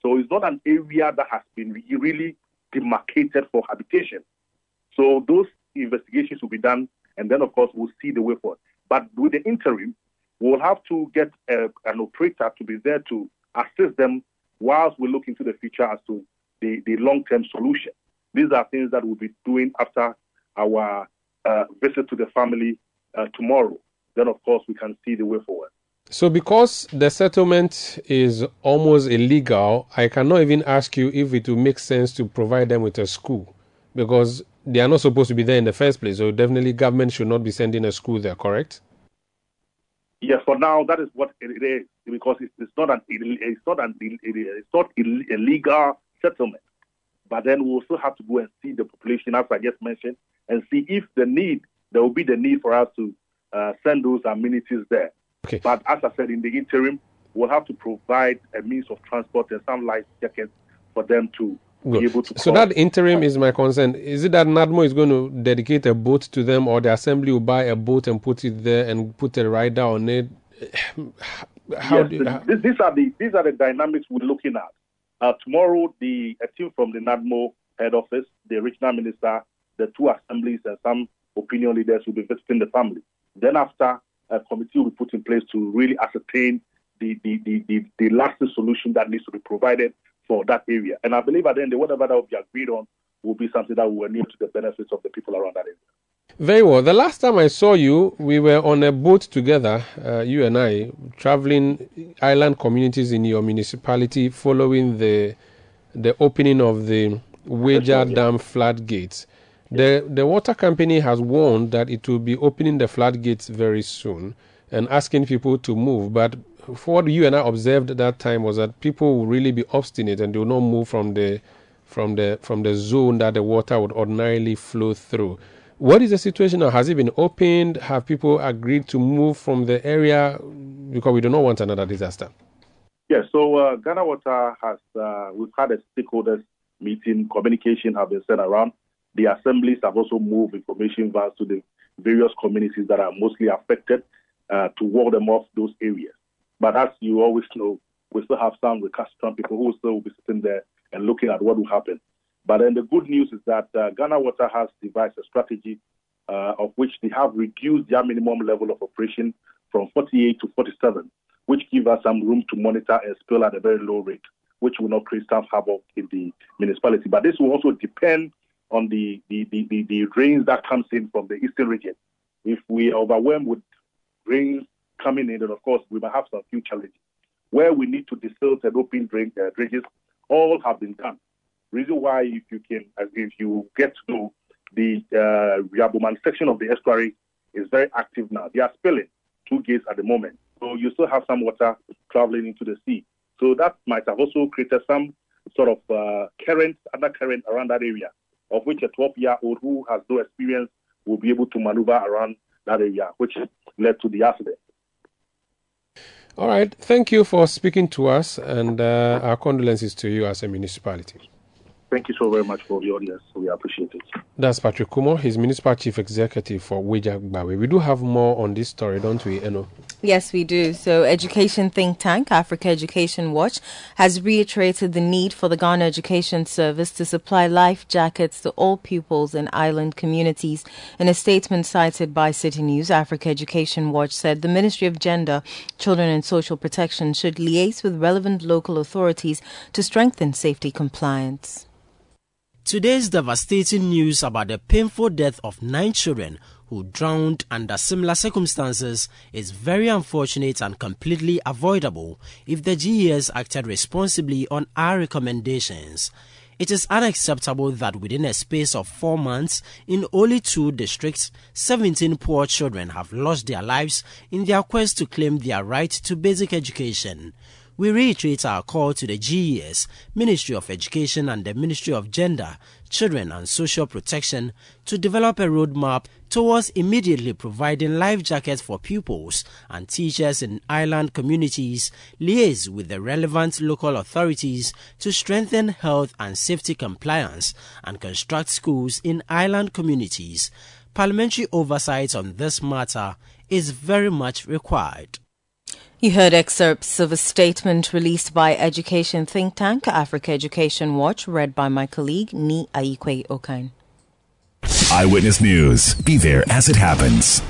So it's not an area that has been really demarcated for habitation. So those investigations will be done, and then of course we'll see the way forward. But with the interim, we'll have to get a, an operator to be there to assist them whilst we look into the future as to the, the long-term solution. These are things that we'll be doing after our uh, visit to the family uh, tomorrow. Then, of course, we can see the way forward. So, because the settlement is almost illegal, I cannot even ask you if it will make sense to provide them with a school because they are not supposed to be there in the first place. So, definitely, government should not be sending a school there, correct? Yes, for now, that is what it is because it's, not an it's not an it's not illegal settlement. But then we also have to go and see the population, as I just mentioned, and see if the need, there will be the need for us to uh, send those amenities there. Okay. But as I said, in the interim, we'll have to provide a means of transport and some life jackets for them to Good. be able to. So that interim is my concern. Is it that NADMO is going to dedicate a boat to them, or the assembly will buy a boat and put it there and put a rider on it? How yes, you, how... these are the these are the dynamics we're looking at. Uh, tomorrow, the a team from the NADMO head office, the regional minister, the two assemblies, and some opinion leaders will be visiting the family. Then, after a committee will be put in place to really ascertain the the, the, the, the lasting solution that needs to be provided for that area. And I believe at the end, whatever that will be agreed on will be something that will enable to the benefits of the people around that area. Very well. The last time I saw you, we were on a boat together, uh, you and I, traveling island communities in your municipality following the the opening of the Weija right, Dam floodgates. The the water company has warned that it will be opening the floodgates very soon and asking people to move. But what you and I observed at that time was that people will really be obstinate and they will not move from the from the from the zone that the water would ordinarily flow through. What is the situation now? Has it been opened? Have people agreed to move from the area because we do not want another disaster? Yes, so uh, Ghana Water has, uh, we've had a stakeholders meeting, communication have been sent around. The assemblies have also moved information vans to the various communities that are mostly affected uh, to ward them off those areas. But as you always know, we still have some recalcitrant people who still will be sitting there and looking at what will happen. But then the good news is that uh, Ghana Water has devised a strategy uh, of which they have reduced their minimum level of operation from 48 to 47, which gives us some room to monitor and spill at a very low rate, which will not create some havoc in the municipality. But this will also depend on the, the, the, the, the rains that comes in from the eastern region. If we are overwhelmed with rains coming in, and of course we might have some few challenges. Where we need to desilt and open drain, uh, dredges, all have been done. Reason why, if you can, if you get to the uh, Yabuman section of the estuary is very active now. They are spilling two gates at the moment. So you still have some water traveling into the sea. So that might have also created some sort of uh, current, undercurrent around that area, of which a 12 year old who has no experience will be able to maneuver around that area, which led to the accident. All right. Thank you for speaking to us, and uh, our condolences to you as a municipality. Thank you so very much for the audience. We appreciate it. That's Patrick Kumor. He's Municipal Chief Executive for Weija Gbawe. We do have more on this story, don't we, Eno? Yes, we do. So, education think tank Africa Education Watch has reiterated the need for the Ghana Education Service to supply life jackets to all pupils in island communities. In a statement cited by Citi News, Africa Education Watch said the Ministry of Gender, Children and Social Protection should liaise with relevant local authorities to strengthen safety compliance. Today's devastating news about the painful death of nine children who drowned under similar circumstances is very unfortunate and completely avoidable if the GES acted responsibly on our recommendations. It is unacceptable that within a space of four months, in only two districts, 17 poor children have lost their lives in their quest to claim their right to basic education we reiterate our call to the GES, Ministry of Education, and the Ministry of Gender, Children and Social Protection to develop a roadmap towards immediately providing life jackets for pupils and teachers in island communities, liaise with the relevant local authorities to strengthen health and safety compliance, and construct schools in island communities. Parliamentary oversight on this matter is very much required. You heard excerpts of a statement released by education think tank Africa Education Watch, read by my colleague Ni Aikwe Okain. Eyewitness News. Be there as it happens.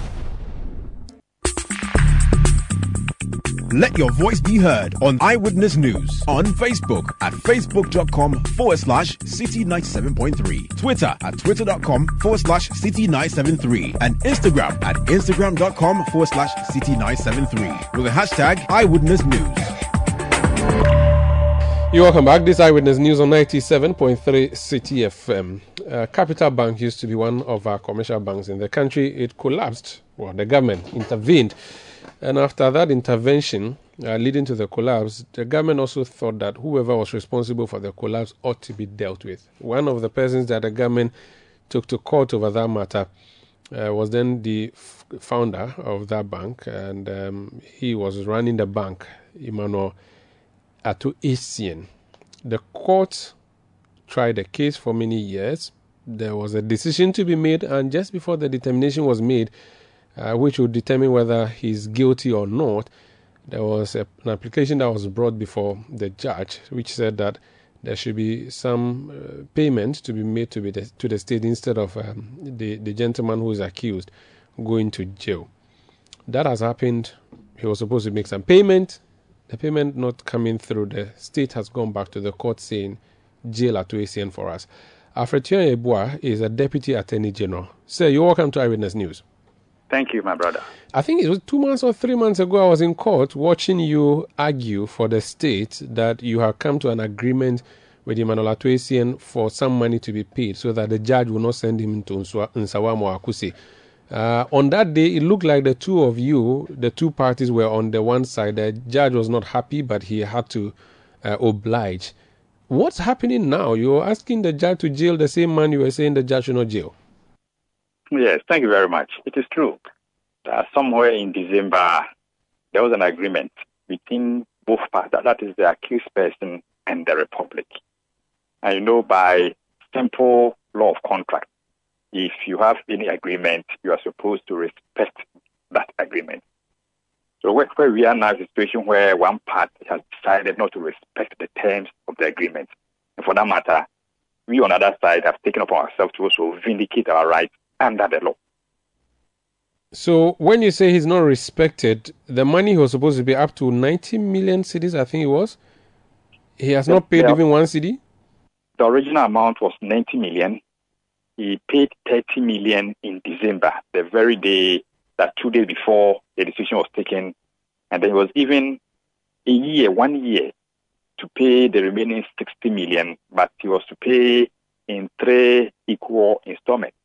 Let your voice be heard on Eyewitness News on Facebook at facebook.com forward slash citi 97.3, Twitter at twitter.com forward slash citi 973, and Instagram at instagram.com forward slash citi 973 with the hashtag Eyewitness News. You're welcome back. This Eyewitness News on 97.3 Citi FM. Uh, Capital Bank used to be one of our commercial banks in the country. It collapsed. Well, the government intervened and after that intervention uh, leading to the collapse, the government also thought that whoever was responsible for the collapse ought to be dealt with. One of the persons that the government took to court over that matter uh, was then the f- founder of that bank, and um, he was running the bank, Emmanuel Ato Essien. The court tried the case for many years. There was a decision to be made, and just before the determination was made, uh, which would determine whether he's guilty or not, there was a, an application that was brought before the judge, which said that there should be some uh, payment to be made to, be the, to the state instead of um, the, the gentleman who is accused going to jail. That has happened. He was supposed to make some payment. The payment not coming through. The state has gone back to the court saying, jail at 2 for us. Alfred Tuah is a Deputy Attorney General. Sir, you're welcome to Eyewitness News. Thank you, my brother. I think it was two months or three months ago, I was in court watching you argue for the state that you have come to an agreement with Emmanuel Ato Essien for some money to be paid so that the judge will not send him to Nsawam Akuse. Uh, on that day, it looked like the two of you, the two parties were on the one side. The judge was not happy, but he had to uh, oblige. What's happening now? You're asking the judge to jail the same man you were saying the judge should not jail. Yes, thank you very much. It is true. Uh, somewhere in December, there was an agreement between both parties, that is the accused person and the Republic. And you know, by simple law of contract, if you have any agreement, you are supposed to respect that agreement. So where we are now is a situation where one party has decided not to respect the terms of the agreement. And for that matter, we on the other side have taken upon ourselves to also vindicate our rights under the law. So when you say he's not respected, the money he was supposed to be up to 90 million cedis, I think it was, he has not paid yeah. even one cedi? The original amount was 90 million. He paid 30 million in December, the very day that two days before the decision was taken. And then it was even a year, one year, to pay the remaining 60 million, but he was to pay in three equal installments.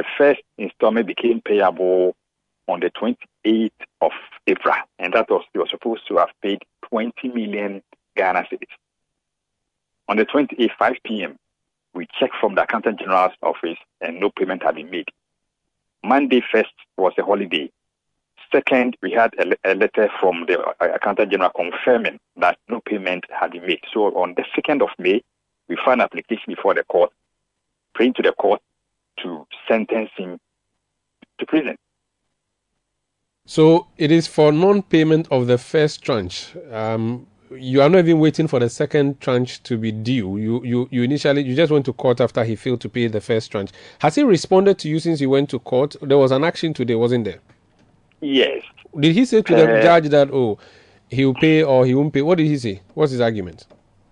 The first installment became payable on the 28th of April, and that was he was supposed to have paid 20 million Ghana cedis. On the 28th, 5 p.m., we checked from the Accountant General's office, and no payment had been made. Monday first was a holiday. Second, we had a, a letter from the uh, Accountant General confirming that no payment had been made. So on the 2nd of May, we filed an application before the court, praying to the court to sentence him to prison. So it is for non-payment of the first tranche. Um, you are not even waiting for the second tranche to be due. You, you, you initially you just went to court after he failed to pay the first tranche. Has he responded to you since you went to court? There was an action today, wasn't there? Yes. Did he say to the uh, judge that oh he'll pay or he won't pay? What did he say? What's his argument?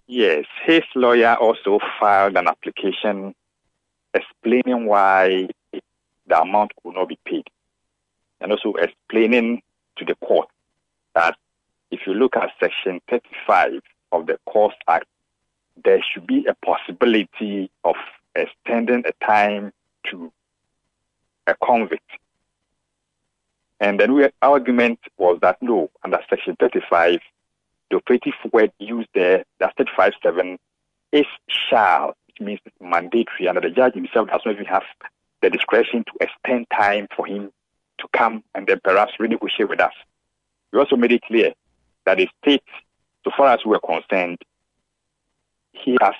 Yes, his lawyer also filed an application explaining why the amount could not be paid, and also explaining to the court that if you look at Section 35 of the Courts Act, there should be a possibility of extending a time to a convict. And then our argument was that no, under Section 35, the operative word used there, that's 35.7, is shall, means mandatory, and the judge himself does not even have the discretion to extend time for him to come and then perhaps renegotiate with us. We also made it clear that the state, so far as we're concerned, he has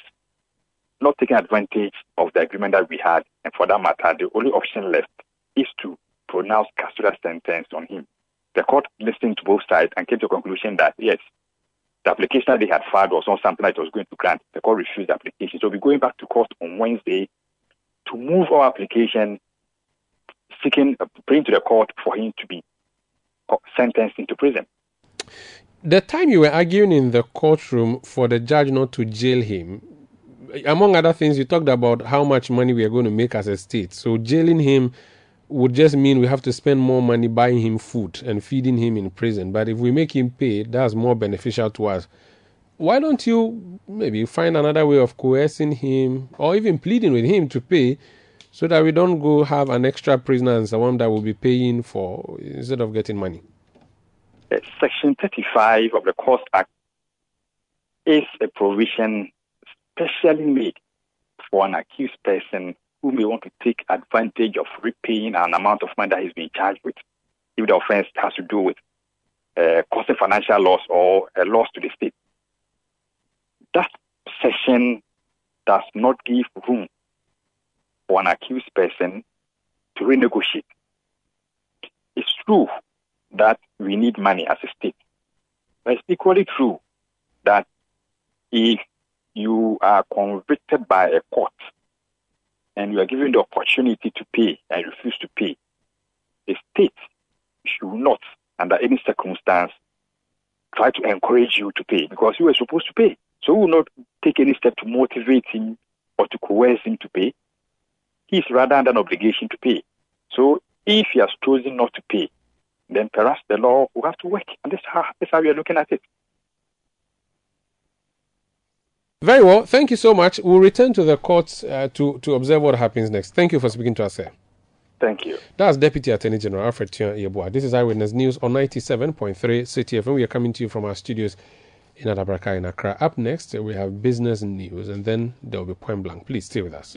not taken advantage of the agreement that we had, and for that matter, the only option left is to pronounce custodial sentence on him. The court listened to both sides and came to a conclusion that yes, the application they had filed was not something that was going to grant. The court refused the application. So we're going back to court on Wednesday to move our application, seeking, uh, praying to the court for him to be sentenced into prison the time you were arguing in the courtroom for the judge not to jail him, among other things, you talked about how much money we are going to make as a state. So jailing him would just mean we have to spend more money buying him food and feeding him in prison. But if we make him pay, that's more beneficial to us. Why don't you maybe find another way of coercing him or even pleading with him to pay so that we don't go have an extra prisoner and someone that will be paying for instead of getting money? Uh, Section 35 of the Courts Act is a provision specially made for an accused person who may want to take advantage of repaying an amount of money that he's been charged with, if the offense has to do with uh, causing financial loss or a loss to the state. That section does not give room for an accused person to renegotiate. It's true that we need money as a state. But it's equally true that if you are convicted by a court and you are given the opportunity to pay and refuse to pay, the state should not, under any circumstance, try to encourage you to pay because you were supposed to pay. So we will not take any step to motivate him or to coerce him to pay. He is rather under an obligation to pay. So if he has chosen not to pay, then perhaps the law will have to work. And this is how, this is how we are looking at it. Very well. Thank you so much. We'll return to the courts uh, to, to observe what happens next. Thank you for speaking to us, sir. Thank you. That's Deputy Attorney General Alfred Tuah Yeboah. This is Eyewitness News on 97.3 Citi FM. We are coming to you from our studios in Adabraka in Accra. Up next, we have business news, and then there will be point blank. Please stay with us.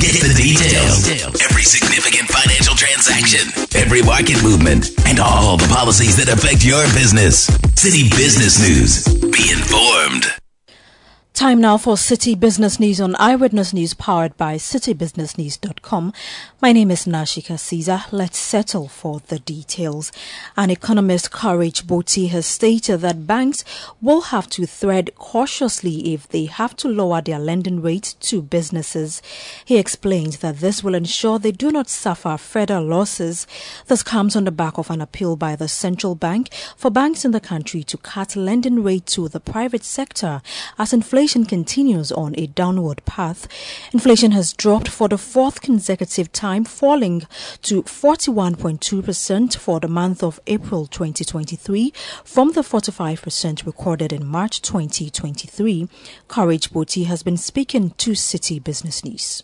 Get the details. Every significant financial transaction, every market movement, and all the policies that affect your business. Citi Business News. Be informed. Time now for Citi Business News on Eyewitness News powered by citibusinessnews.com. My name is Nashika Caesar. Let's settle for the details. An economist, Courage Boti, has stated that banks will have to tread cautiously if they have to lower their lending rate to businesses. He explained that this will ensure they do not suffer further losses. This comes on the back of an appeal by the central bank for banks in the country to cut lending rate to the private sector as inflation continues on a downward path. Inflation has dropped for the fourth consecutive time, falling to 41.2% for the month of April 2023 from the 45% recorded in March 2023. Courage Boti has been speaking to Citi Business News.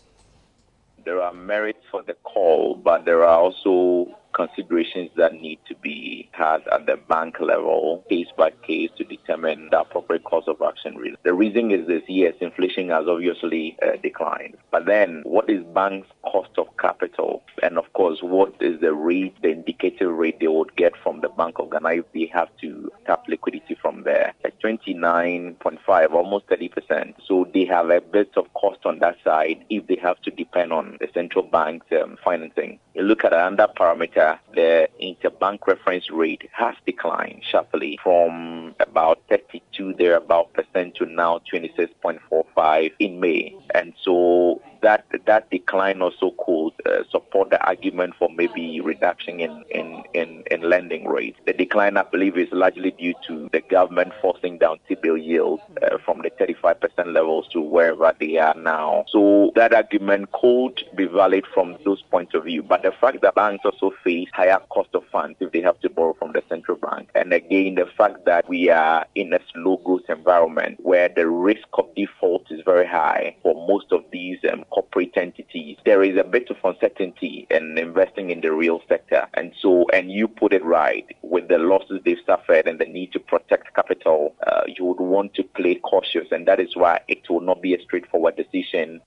There are merits for the call, but there are also considerations that need to be had at the bank level, case by case, to determine the appropriate course of action. The reason is this: yes, inflation has obviously uh, declined, but then what is banks' cost of capital, and of course, what is the rate, the indicative rate they would get from the Bank of Ghana if they have to tap liquidity from there? At 29.5, almost 30 percent. So they have a bit of cost on that side if they have to depend on the central bank's um, financing. You look at another parameter, the interbank reference rate has declined sharply from about 32 there about percent to now 26.45 in May. And so that that decline also could uh, support the argument for maybe reduction in, in, in, in, lending rates. The decline, I believe, is largely due to the government forcing down T-bill yields uh, from the 35% levels to wherever they are now. So that argument could be valid from those points of view. But the fact that banks also face higher cost of funds if they have to borrow from the central bank, and again the fact that we are in a slow growth environment where the risk of default is very high for most of these um, corporate entities, there is a bit of uncertainty in investing in the real sector. And so, and you put it right, with the losses they've suffered and the need to protect capital, uh, you would want to play cautious. And that is why it will not be a straightforward decision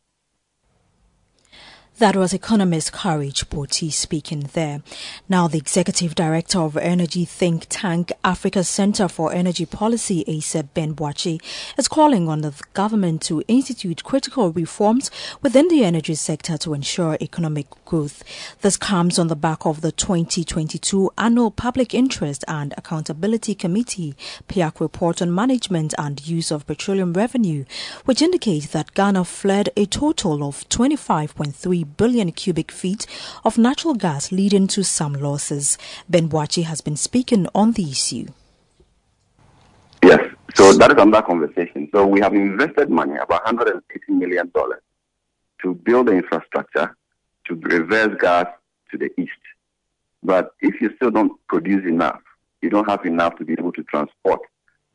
that was economist Courage Boti speaking there. Now, the executive director of energy think tank Africa Center for Energy Policy, ACEP Ben Boakye, is calling on the government to institute critical reforms within the energy sector to ensure economic growth. This comes on the back of the 2022 Annual Public Interest and Accountability Committee PIAC report on management and use of petroleum revenue, which indicates that Ghana fled a total of 25.3 billion cubic feet of natural gas, leading to some losses. Ben Boakye has been speaking on the issue. Yes, so that is another conversation. So we have invested money, about $180 million, to build the infrastructure to reverse gas to the east. But if you still don't produce enough, you don't have enough to be able to transport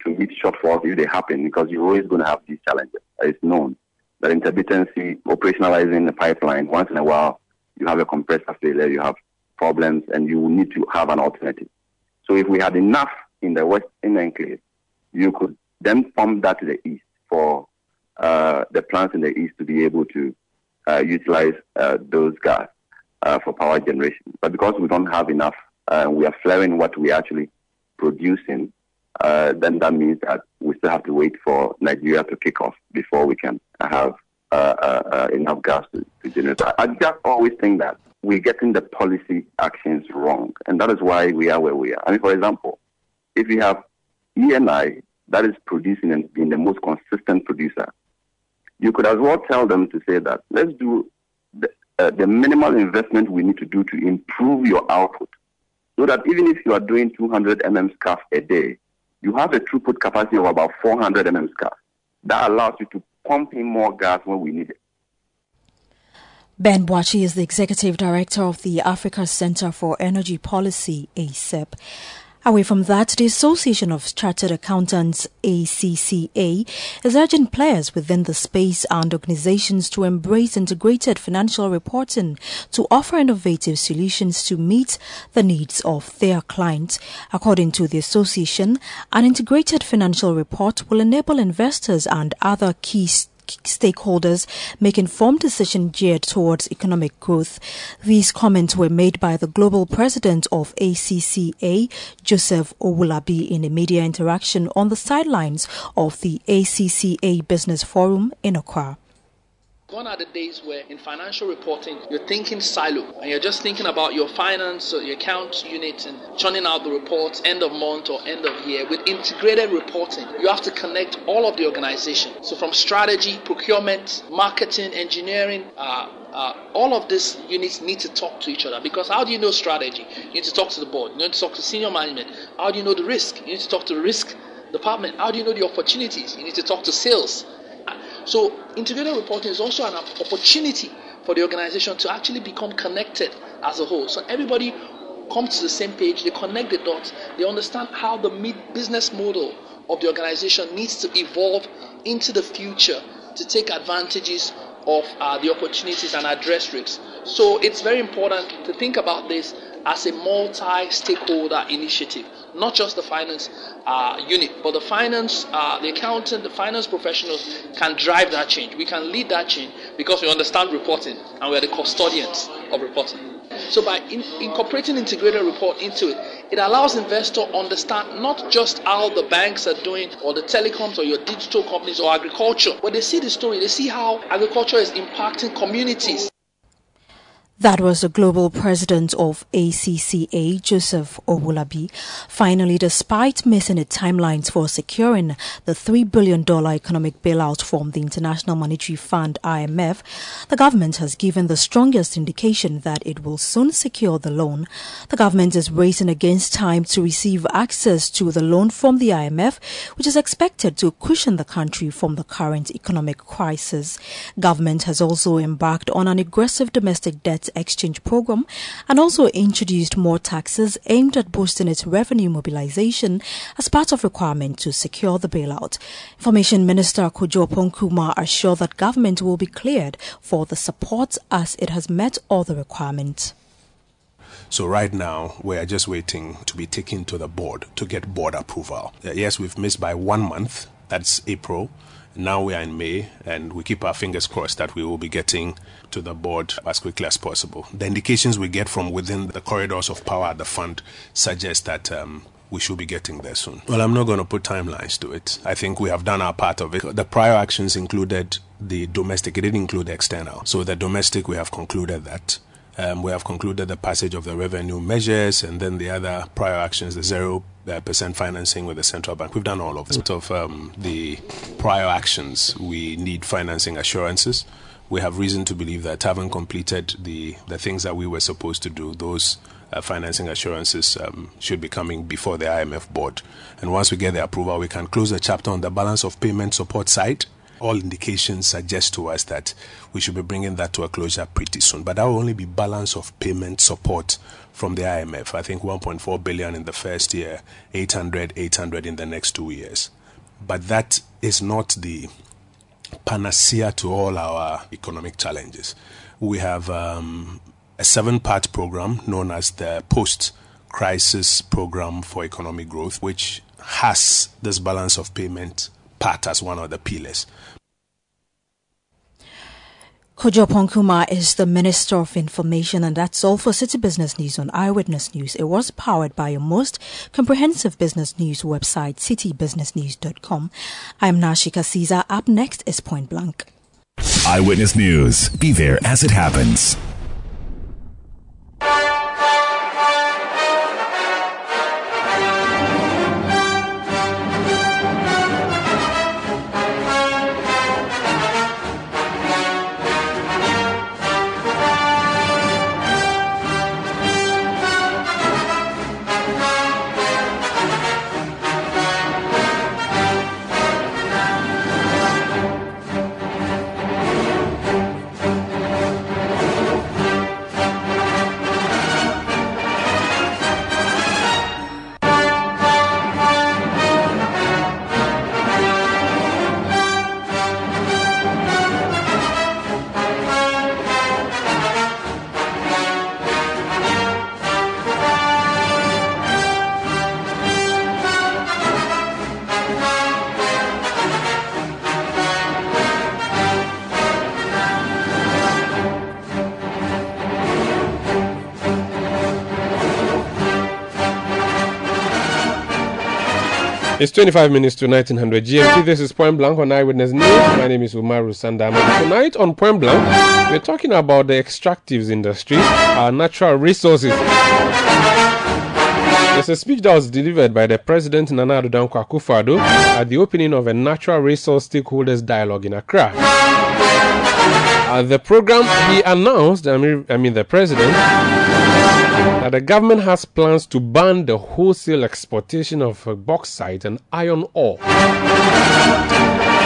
to meet shortfalls if they happen, because you're always going to have these challenges. It's known that intermittency, operationalizing the pipeline, once in a while, you have a compressor failure, you have problems, and you need to have an alternative. So if we had enough in the west in the enclave, you could then pump that to the east for uh, the plants in the east to be able to uh, utilize uh, those gas uh, for power generation. But because we don't have enough, uh, we are flaring what we are actually producing, uh, then that means that we still have to wait for Nigeria to kick off before we can have uh, uh, uh enough gas to, to generate. I, I, just always think that we're getting the policy actions wrong. And that is why we are where we are. I mean, for example, if you have ENI that is producing and being the most consistent producer, you could as well tell them to say that let's do the, uh, the minimal investment we need to do to improve your output so that even if you are doing 200 mm scarf a day, you have a throughput capacity of about 400 mm. That allows you to pump in more gas when we need it. Ben Boakye is the Executive Director of the Africa Center for Energy Policy, ACEP. Away from that, the Association of Chartered Accountants, ACCA, is urging players within the space and organizations to embrace integrated financial reporting to offer innovative solutions to meet the needs of their clients. According to the association, an integrated financial report will enable investors and other key stakeholders make informed decisions geared towards economic growth. These comments were made by the global president of ACCA, Joseph Owolabi, in a media interaction on the sidelines of the ACCA Business Forum in Accra. Gone are the days where in financial reporting you're thinking silo and you're just thinking about your finance or your account unit and churning out the reports end of month or end of year. With integrated reporting, you have to connect all of the organization. So from strategy, procurement, marketing, engineering, uh, uh, all of these units need to talk to each other because how do you know strategy? You need to talk to the board. You need to talk to senior management. How do you know the risk? You need to talk to the risk department. How do you know the opportunities? You need to talk to sales. So integrated reporting is also an opportunity for the organization to actually become connected as a whole. So everybody comes to the same page, they connect the dots, they understand how the business model of the organization needs to evolve into the future to take advantages of uh, the opportunities and address risks. So it's very important to think about this as a multi stakeholder initiative not just the finance uh, unit, but the finance, uh, the accountant, the finance professionals can drive that change. We can lead that change because we understand reporting and we are the custodians of reporting. So by in, incorporating integrated report into it, it allows investor understand not just how the banks are doing or the telecoms or your digital companies or agriculture. When they see the story, they see how agriculture is impacting communities. That was the global president of ACCA, Joseph Owolabi. Finally, despite missing the timelines for securing the $3 billion economic bailout from the International Monetary Fund, IMF, the government has given the strongest indication that it will soon secure the loan. The government is racing against time to receive access to the loan from the IMF, which is expected to cushion the country from the current economic crisis. Government has also embarked on an aggressive domestic debt exchange program and also introduced more taxes aimed at boosting its revenue mobilization as part of requirement to secure the bailout. Information Minister Kojo Oppong Nkrumah assured that government will be cleared for the support as it has met all the requirements. So right now, we are just waiting to be taken to the board to get board approval. Uh, yes, we've missed by one month. That's April. Now we are in May, and we keep our fingers crossed that we will be getting to the board as quickly as possible. The indications we get from within the corridors of power at the fund suggest that um, we should be getting there soon. Well, I'm not going to put timelines to it. I think we have done our part of it. The prior actions included the domestic, it didn't include external. So the domestic, we have concluded that. Um, we have concluded the passage of the revenue measures and then the other prior actions, the zero uh, percent financing with the central bank. We've done all of this. Of um, the prior actions, we need financing assurances. We have reason to believe that having completed the, the things that we were supposed to do, those uh, financing assurances um, should be coming before the IMF board. And once we get the approval, we can close the chapter on the balance of payment support side all indications suggest to us that we should be bringing that to a closure pretty soon. But that will only be balance of payment support from the IMF. I think 1.4 billion in the first year, 800, 800 in the next two years. But that is not the panacea to all our economic challenges. We have um, a seven part program known as the post crisis program for economic growth, which has this balance of payment part as one of the pillars. Kojo Oppong Nkrumah is the Minister of Information, and that's all for Citi Business News on Eyewitness News. It was powered by your most comprehensive business news website, citibusinessnews.com. I'm Nashika Caesar. Up next is Point Blank. Eyewitness News. Be there as it happens. It's 25 minutes to 1900 GMT. This is Point Blank on Eyewitness News. My name is Umaru Sanda Amadu. Tonight on Point Blank, we're talking about the extractives industry, our natural resources. There's a speech that was delivered by the President Nana Addo Dankwa Akufo-Addo at the opening of a natural resource stakeholders dialogue in Accra. At the program, he announced, I mean, I mean the President, that the government has plans to ban the wholesale exportation of uh, bauxite and iron ore.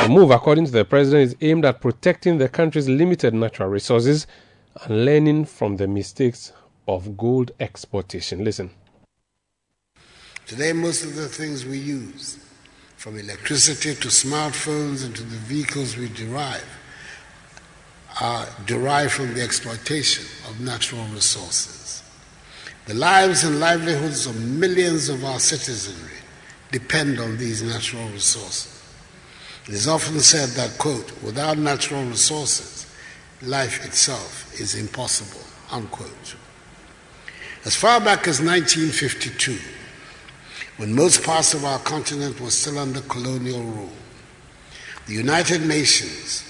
The move, according to the president, is aimed at protecting the country's limited natural resources and learning from the mistakes of gold exportation. Listen. Today, most of the things we use, from electricity to smartphones and to the vehicles we derive, are derived from the exploitation of natural resources. The lives and livelihoods of millions of our citizenry depend on these natural resources. It is often said that, quote, without natural resources, life itself is impossible, unquote. As far back as 1952, when most parts of our continent were still under colonial rule, the United Nations,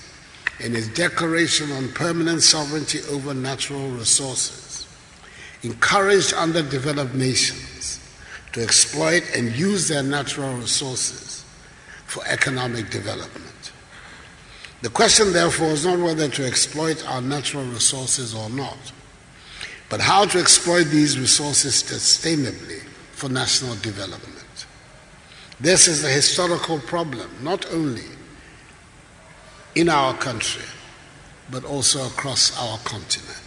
in its Declaration on Permanent Sovereignty over Natural Resources, encouraged underdeveloped nations to exploit and use their natural resources for economic development. The question, therefore, is not whether to exploit our natural resources or not, but how to exploit these resources sustainably for national development. This is a historical problem, not only in our country, but also across our continent.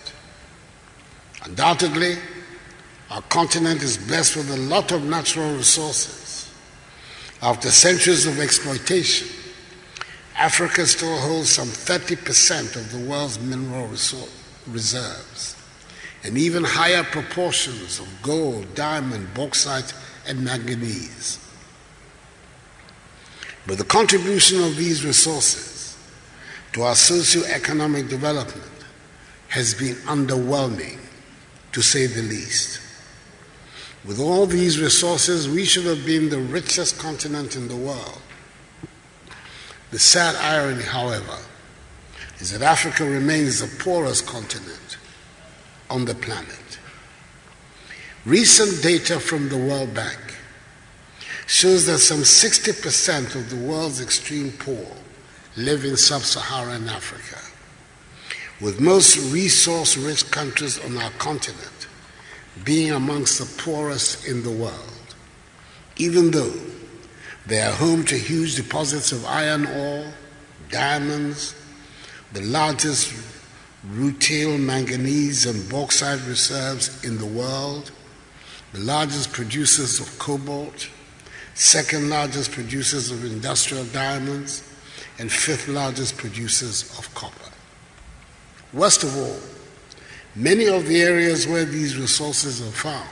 Undoubtedly, our continent is blessed with a lot of natural resources. After centuries of exploitation, Africa still holds some 30% of the world's mineral reserves, and even higher proportions of gold, diamond, bauxite, and manganese. But the contribution of these resources to our socio-economic development has been underwhelming, to say the least. With all these resources, we should have been the richest continent in the world. The sad irony, however, is that Africa remains the poorest continent on the planet. Recent data from the World Bank shows that some 60% of the world's extreme poor live in sub Saharan Africa, with most resource rich countries on our continent being amongst the poorest in the world, even though they are home to huge deposits of iron ore, diamonds, the largest rutile, manganese, and bauxite reserves in the world, the largest producers of cobalt, second largest producers of industrial diamonds, and fifth largest producers of copper. Worst of all, many of the areas where these resources are found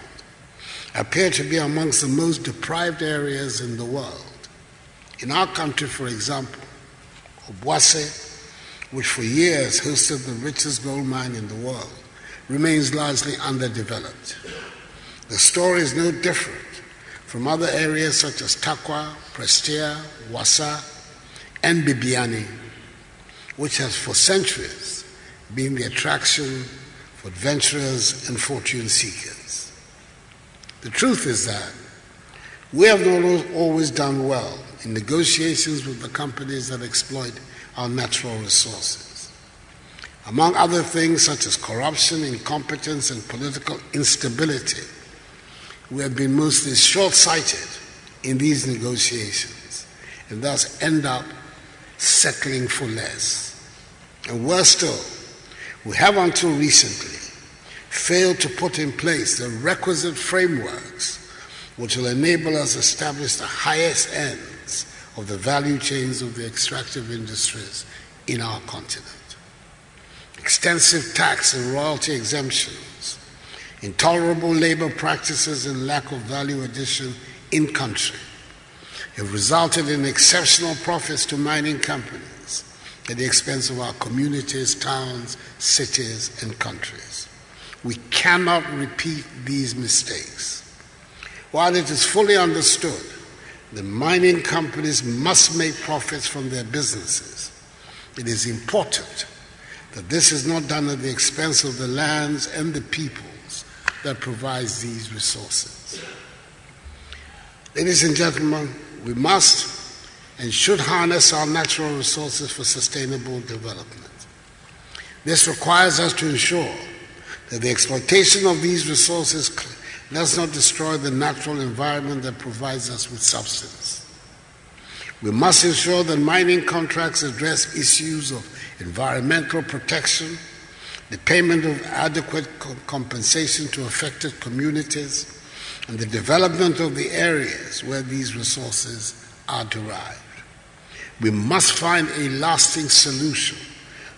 appear to be amongst the most deprived areas in the world. In our country, for example, Obuasi, which for years hosted the richest gold mine in the world, remains largely underdeveloped. The story is no different from other areas such as Tarkwa, Prestea, Wassa, and Bibiani, which has for centuries been the attraction for adventurers and fortune seekers. The truth is that we have not always done well in negotiations with the companies that exploit our natural resources. Among other things such as corruption, incompetence, and political instability, we have been mostly short sighted in these negotiations and thus end up settling for less. And worse still, we have until recently failed to put in place the requisite frameworks which will enable us to establish the highest ends of the value chains of the extractive industries in our continent. Extensive tax and royalty exemptions, intolerable labor practices, and lack of value addition in country have resulted in exceptional profits to mining companies at the expense of our communities, towns, cities, and countries. We cannot repeat these mistakes. While it is fully understood the mining companies must make profits from their businesses. It is important that this is not done at the expense of the lands and the peoples that provides these resources. Ladies and gentlemen, we must and should harness our natural resources for sustainable development. This requires us to ensure that the exploitation of these resources does not destroy the natural environment that provides us with substance. We must ensure that mining contracts address issues of environmental protection, the payment of adequate compensation to affected communities, and the development of the areas where these resources are derived. We must find a lasting solution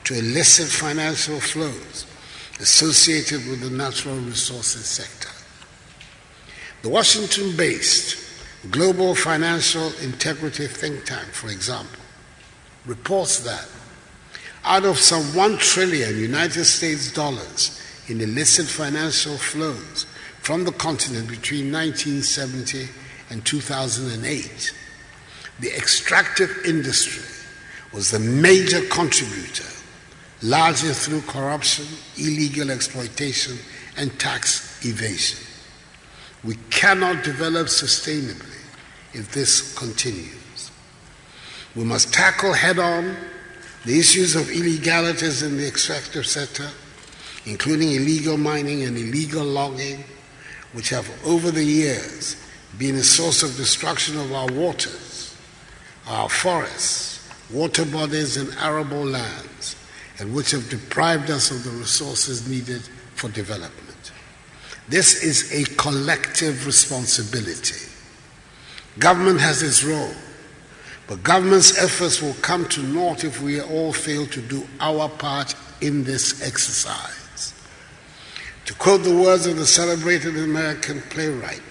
to illicit financial flows associated with the natural resources sector. The Washington based Global Financial Integrity Think Tank, for example, reports that out of some 1 trillion United States dollars in illicit financial flows from the continent between 1970 and 2008, the extractive industry was the major contributor, largely through corruption, illegal exploitation, and tax evasion. We cannot develop sustainably if this continues. We must tackle head on the issues of illegalities in the extractive sector, including illegal mining and illegal logging, which have over the years been a source of destruction of our waters, our forests, water bodies, and arable lands, and which have deprived us of the resources needed for development. This is a collective responsibility. Government has its role, but government's efforts will come to naught if we all fail to do our part in this exercise. To quote the words of the celebrated American playwright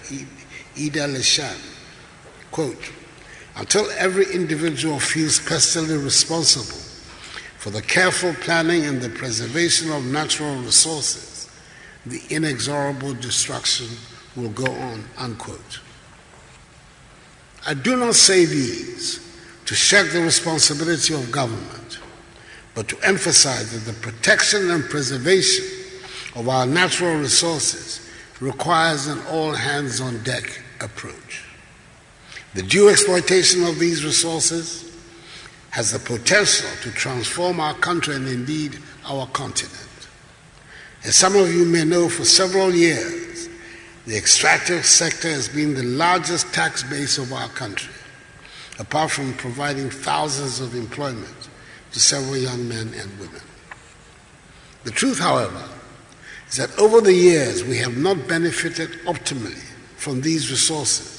Eda LeShan, quote, until every individual feels personally responsible for the careful planning and the preservation of natural resources, the inexorable destruction will go on, unquote. I do not say these to shirk the responsibility of government, but to emphasize that the protection and preservation of our natural resources requires an all hands on deck approach. The due exploitation of these resources has the potential to transform our country and indeed our continent. As some of you may know, for several years, the extractive sector has been the largest tax base of our country, apart from providing thousands of employment to several young men and women. The truth, however, is that over the years we have not benefited optimally from these resources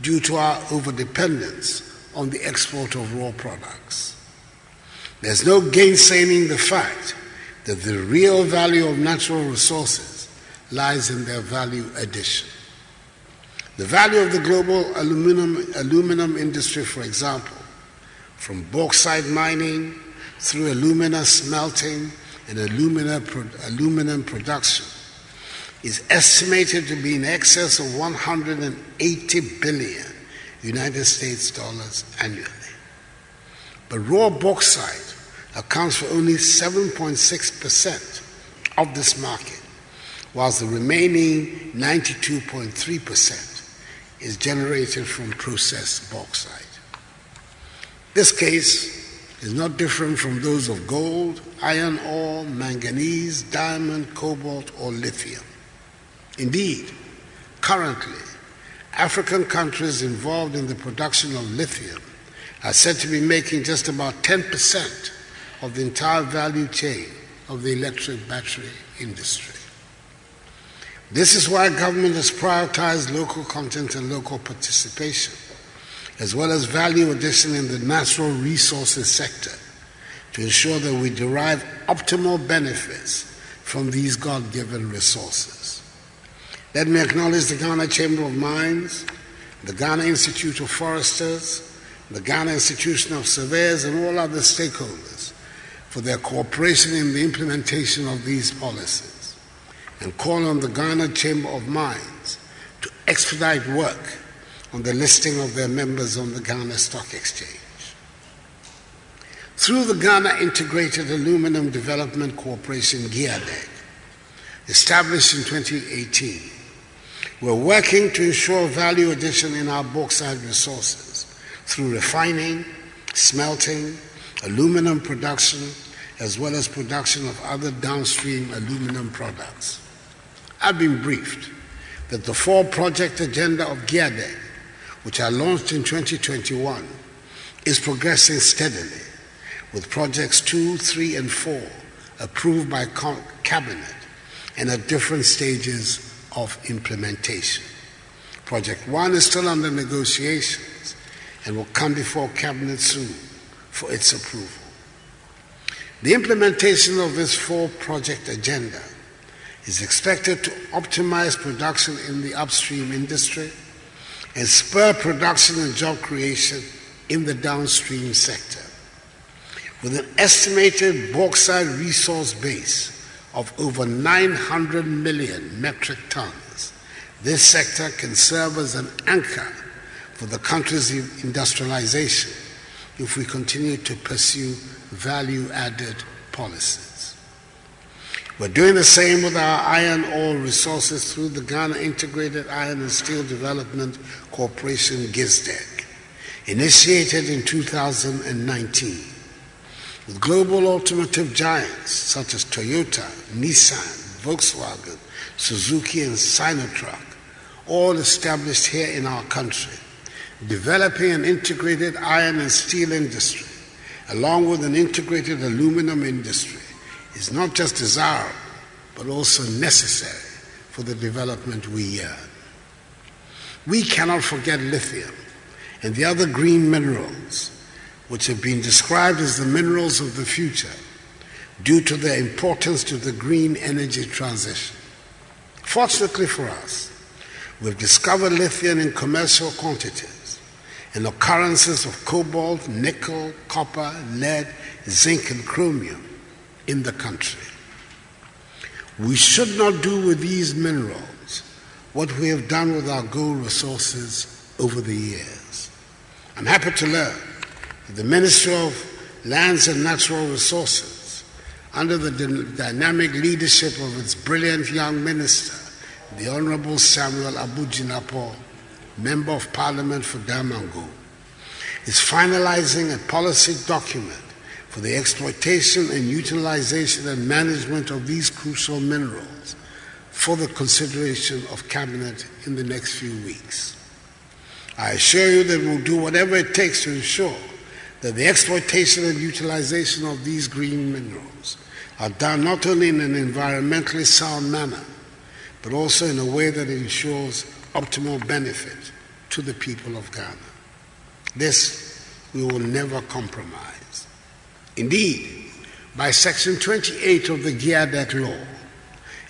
due to our overdependence on the export of raw products. There's no gainsaying the fact that the real value of natural resources lies in their value addition. The value of the global aluminum, aluminum industry, for example, from bauxite mining through alumina smelting and alumina, aluminum production, is estimated to be in excess of 180 billion United States dollars annually. But raw bauxite accounts for only 7.6% of this market, whilst the remaining 92.3% is generated from processed bauxite. This case is not different from those of gold, iron ore, manganese, diamond, cobalt, or lithium. Indeed, currently, African countries involved in the production of lithium are said to be making just about 10% of the entire value chain of the electric battery industry. This is why government has prioritized local content and local participation, as well as value addition in the natural resources sector to ensure that we derive optimal benefits from these God given resources. Let me acknowledge the Ghana Chamber of Mines, the Ghana Institute of Foresters, the Ghana Institution of Surveyors, and all other stakeholders for their cooperation in the implementation of these policies, and call on the Ghana Chamber of Mines to expedite work on the listing of their members on the Ghana Stock Exchange. Through the Ghana Integrated Aluminum Development Corporation, GIADEC, established in 2018, we're working to ensure value addition in our bauxite resources through refining, smelting, aluminum production, as well as production of other downstream aluminum products. I've been briefed that the four project agenda of GIADEC, which I launched in 2021, is progressing steadily, with projects two, three, and four approved by Cabinet and at different stages of implementation. Project one is still under negotiations and will come before Cabinet soon for its approval. The implementation of this four project agenda is expected to optimize production in the upstream industry and spur production and job creation in the downstream sector. With an estimated bauxite resource base of over 900 million metric tons, this sector can serve as an anchor for the country's industrialization if we continue to pursue value added policies. We're doing the same with our iron ore resources through the Ghana Integrated Iron and Steel Development Corporation, GISDEC, initiated in 2019 with global automotive giants such as Toyota, Nissan, Volkswagen, Suzuki, and Sinotruk, all established here in our country, developing an integrated iron and steel industry, along with an integrated aluminum industry, is not just desirable, but also necessary for the development we yearn. We cannot forget lithium and the other green minerals which have been described as the minerals of the future due to their importance to the green energy transition. Fortunately for us, we've discovered lithium in commercial quantities and occurrences of cobalt, nickel, copper, lead, zinc, and chromium in the country. We should not do with these minerals what we have done with our gold resources over the years. I'm happy to learn the Ministry of Lands and Natural Resources, under the dynamic leadership of its brilliant young minister, the Honorable Samuel Abu Member of Parliament for Damongo, is finalizing a policy document for the exploitation and utilization and management of these crucial minerals for the consideration of Cabinet in the next few weeks. I assure you that we'll do whatever it takes to ensure the exploitation and utilization of these green minerals are done not only in an environmentally sound manner, but also in a way that ensures optimal benefit to the people of Ghana. This we will never compromise. Indeed, by Section 28 of the GIADEC law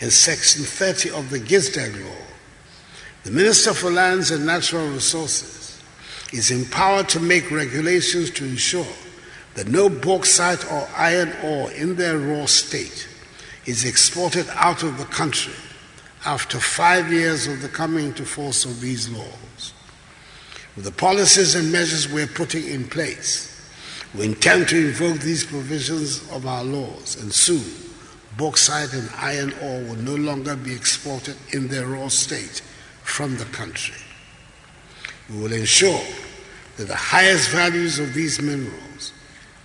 and Section 30 of the GISDEC law, the Minister for Lands and Natural Resources is empowered to make regulations to ensure that no bauxite or iron ore in their raw state is exported out of the country after five years of the coming into force of these laws. With the policies and measures we're putting in place, we intend to invoke these provisions of our laws, and soon bauxite and iron ore will no longer be exported in their raw state from the country. We will ensure that the highest values of these minerals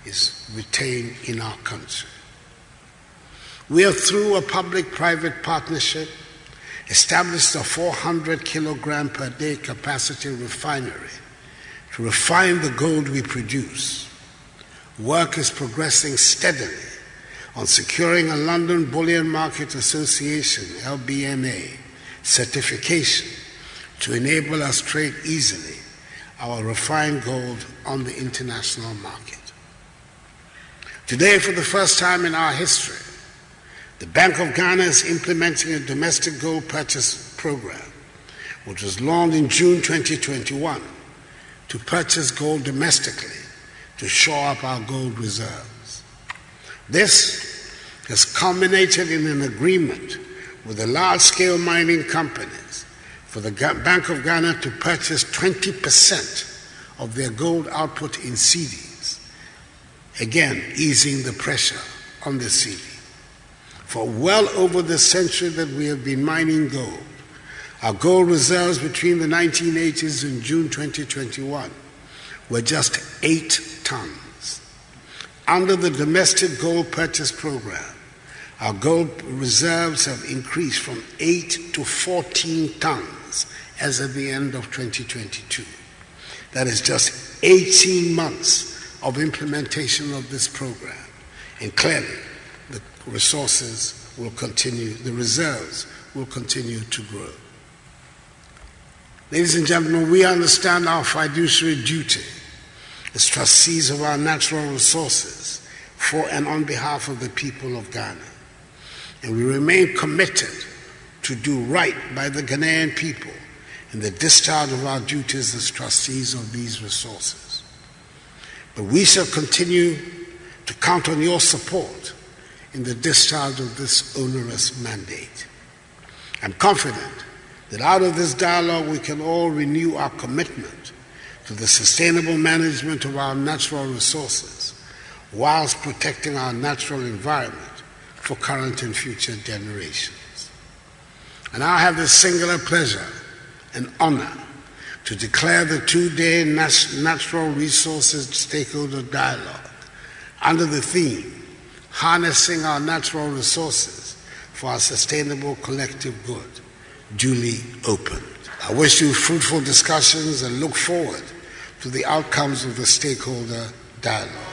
is retained in our country. We have, through a public private partnership, established a 400 kilogram per day capacity refinery to refine the gold we produce. Work is progressing steadily on securing a London Bullion Market Association, LBMA, certification to enable us trade easily our refined gold on the international market. Today, for the first time in our history, the Bank of Ghana is implementing a domestic gold purchase program, which was launched in June 2021 to purchase gold domestically to shore up our gold reserves. This has culminated in an agreement with the large scale mining companies for the Bank of Ghana to purchase 20% of their gold output in cedis, again easing the pressure on the cedi. For well over the century that we have been mining gold, our gold reserves between the 1980s and June 2021 were just eight tons. Under the domestic gold purchase program, our gold reserves have increased from 8 to 14 tons as at the end of 2022. That is just 18 months of implementation of this program. And clearly, the resources will continue, the reserves will continue to grow. Ladies and gentlemen, we understand our fiduciary duty as trustees of our natural resources for and on behalf of the people of Ghana. And we remain committed to do right by the Ghanaian people in the discharge of our duties as trustees of these resources. But we shall continue to count on your support in the discharge of this onerous mandate. I'm confident that out of this dialogue we can all renew our commitment to the sustainable management of our natural resources whilst protecting our natural environment for current and future generations. And I have the singular pleasure and honor to declare the two day Natural Resources Stakeholder Dialogue under the theme Harnessing Our Natural Resources for Our Sustainable Collective Good duly opened. I wish you fruitful discussions and look forward to the outcomes of the stakeholder dialogue.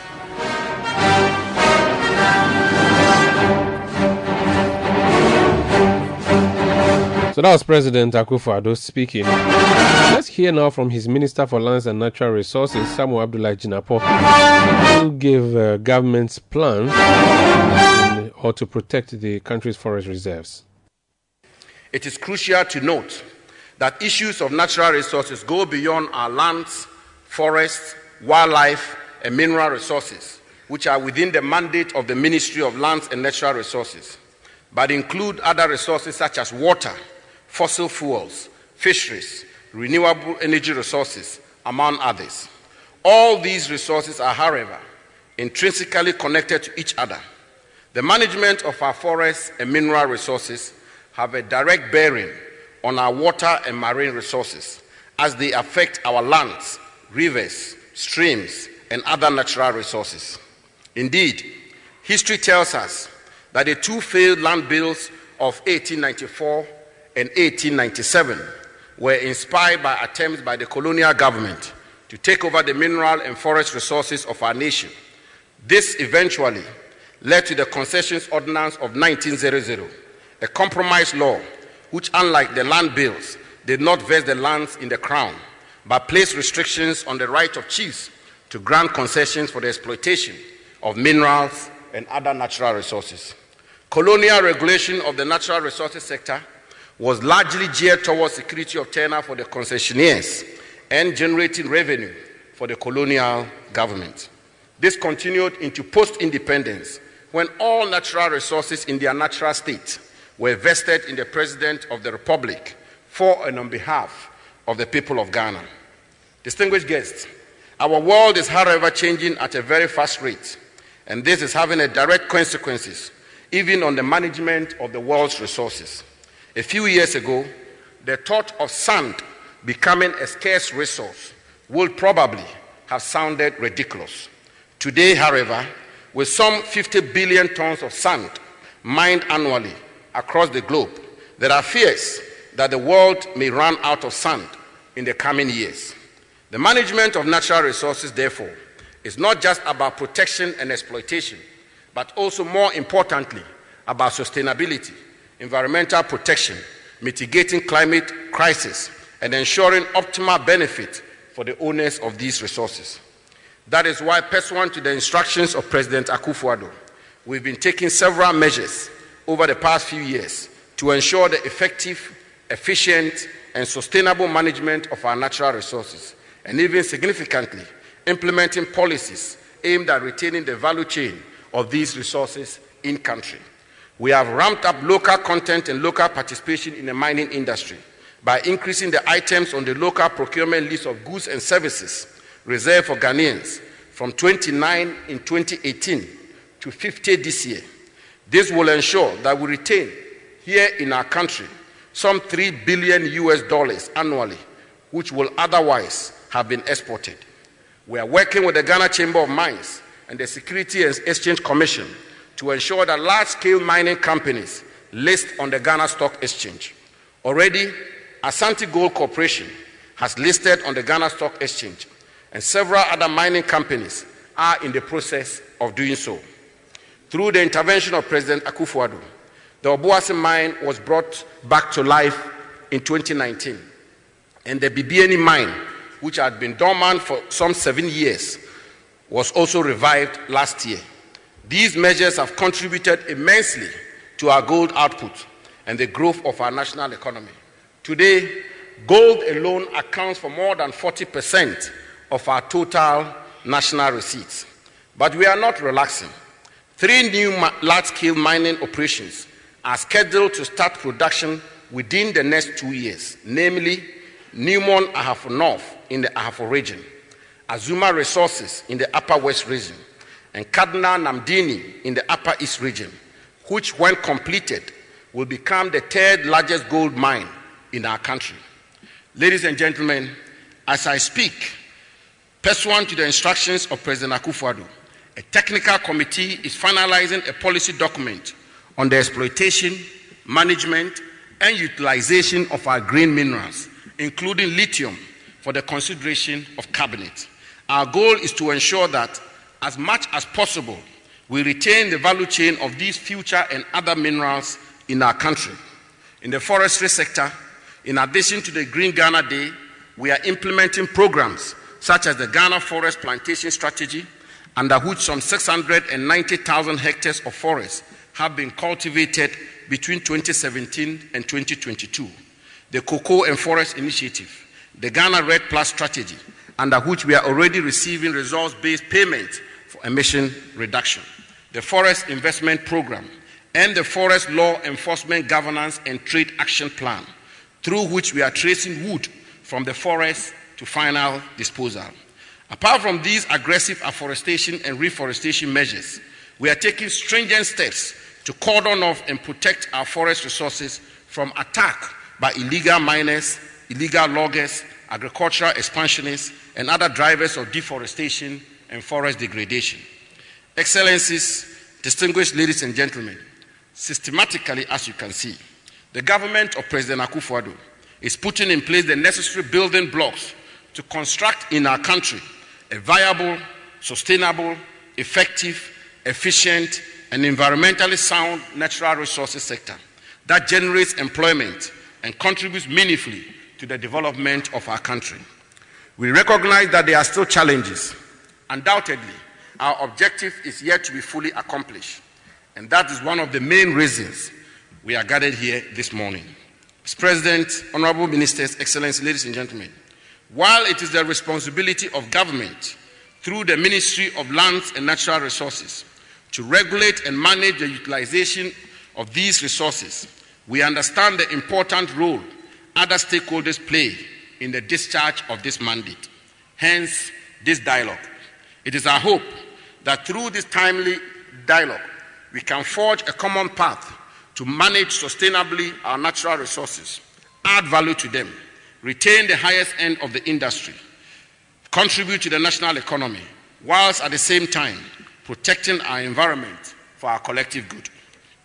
So that was President Akufo-Addo speaking. Let's hear now from his Minister for Lands and Natural Resources, Samuel Abdullah Jinapor, who gave uh, government's plan in, or to protect the country's forest reserves. It is crucial to note that issues of natural resources go beyond our lands, forests, wildlife, and mineral resources, which are within the mandate of the Ministry of Lands and Natural Resources, but include other resources such as water, fossil fuels, fisheries, renewable energy resources, among others. All these resources are, however, intrinsically connected to each other. The management of our forests and mineral resources have a direct bearing on our water and marine resources as they affect our lands, rivers, streams, and other natural resources. Indeed, history tells us that the two failed land bills of 1894 and 1897 were inspired by attempts by the colonial government to take over the mineral and forest resources of our nation. This eventually led to the Concessions Ordinance of 1900, a compromise law which, unlike the land bills, did not vest the lands in the crown, but placed restrictions on the right of chiefs to grant concessions for the exploitation of minerals and other natural resources. Colonial regulation of the natural resources sector was largely geared towards security of tenure for the concessionaires and generating revenue for the colonial government. This continued into post independence when all natural resources in their natural state were vested in the President of the Republic for and on behalf of the people of Ghana. Distinguished guests, our world is, however, changing at a very fast rate, and this is having a direct consequences even on the management of the world's resources. A few years ago, the thought of sand becoming a scarce resource would probably have sounded ridiculous. Today, however, with some 50 billion tons of sand mined annually across the globe, there are fears that the world may run out of sand in the coming years. The management of natural resources, therefore, is not just about protection and exploitation, but also more importantly, about sustainability environmental protection, mitigating climate crisis, and ensuring optimal benefit for the owners of these resources. That is why, pursuant to the instructions of President Akufo-Addo, we've been taking several measures over the past few years to ensure the effective, efficient, and sustainable management of our natural resources, and even significantly, implementing policies aimed at retaining the value chain of these resources in country. We have ramped up local content and local participation in the mining industry by increasing the items on the local procurement list of goods and services reserved for Ghanaians from 29 in 2018 to 50 this year. This will ensure that we retain here in our country some 3 billion US dollars annually, which will otherwise have been exported. We are working with the Ghana Chamber of Mines and the Security and Exchange Commission to ensure that large scale mining companies list on the Ghana Stock Exchange. Already, Asante Gold Corporation has listed on the Ghana Stock Exchange, and several other mining companies are in the process of doing so. Through the intervention of President Akufo-Addo, the Obuasi mine was brought back to life in 2019, and the Bibiani mine, which had been dormant for some seven years, was also revived last year. These measures have contributed immensely to our gold output and the growth of our national economy. Today, gold alone accounts for more than 40% of our total national receipts. But we are not relaxing. Three new large scale mining operations are scheduled to start production within the next two years, namely Newmont Ahafo North in the Ahafo region, Azumah Resources in the Upper West region, and Cardinal Namdini in the Upper East region, which, when completed, will become the third largest gold mine in our country. Ladies and gentlemen, as I speak, pursuant to the instructions of President Akufo-Addo, a technical committee is finalizing a policy document on the exploitation, management, and utilization of our green minerals, including lithium, for the consideration of cabinet. Our goal is to ensure that, as much as possible, we retain the value chain of these future and other minerals in our country. In the forestry sector, in addition to the Green Ghana Day, we are implementing programs such as the Ghana Forest Plantation Strategy, under which some 690,000 hectares of forest have been cultivated between 2017 and 2022. The Cocoa and Forest Initiative, the Ghana REDD+ Strategy, under which we are already receiving resource based payments emission reduction, the Forest Investment Program, and the Forest Law Enforcement Governance and Trade Action Plan, through which we are tracing wood from the forest to final disposal. Apart from these aggressive afforestation and reforestation measures, we are taking stringent steps to cordon off and protect our forest resources from attack by illegal miners, illegal loggers, agricultural expansionists, and other drivers of deforestation and forest degradation. Excellencies, distinguished ladies and gentlemen, systematically, as you can see, the government of President Akufo-Addo is putting in place the necessary building blocks to construct in our country a viable, sustainable, effective, efficient, and environmentally sound natural resources sector that generates employment and contributes meaningfully to the development of our country. We recognize that there are still challenges. Undoubtedly, our objective is yet to be fully accomplished, and that is one of the main reasons we are gathered here this morning. Mr. President, honorable ministers, excellencies, ladies and gentlemen, while it is the responsibility of government through the Ministry of Lands and Natural Resources to regulate and manage the utilization of these resources, we understand the important role other stakeholders play in the discharge of this mandate. Hence, this dialogue. It is our hope that through this timely dialogue, we can forge a common path to manage sustainably our natural resources, add value to them, retain the highest end of the industry, contribute to the national economy, whilst at the same time protecting our environment for our collective good.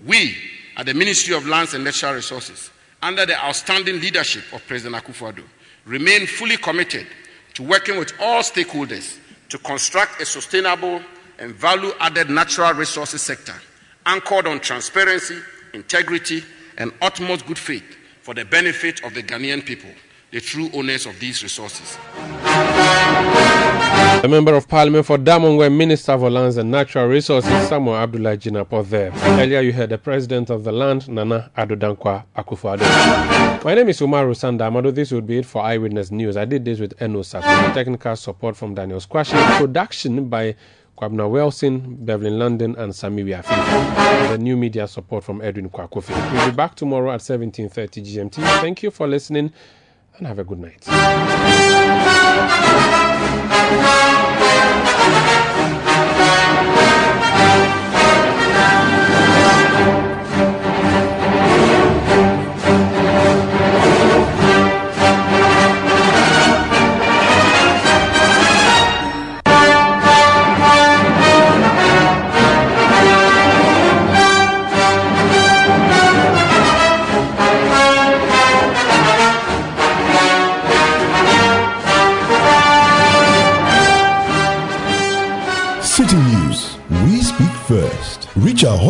We, at the Ministry of Lands and Natural Resources, under the outstanding leadership of President Akufo-Addo, remain fully committed to working with all stakeholders to construct a sustainable and value-added natural resources sector anchored on transparency, integrity, and utmost good faith for the benefit of the Ghanaian people, the true owners of these resources. The Member of Parliament for Damongo and Minister for Lands and Natural Resources, Samuel Abdullah Jinapor there. Earlier you heard the President of the land, Nana Addo Dankwa Akufo-Addo. My name is Umaru Sanda Amadu. This would be it for Eyewitness News. I did this with Eno Sakuma, technical support from Daniel Squash, production by Kwabena Wilson, Beverly London, and Sami Wiafi. The new media support from Edwin Kwakofi. We'll be back tomorrow at 17.30 GMT. Thank you for listening and have a good night. Música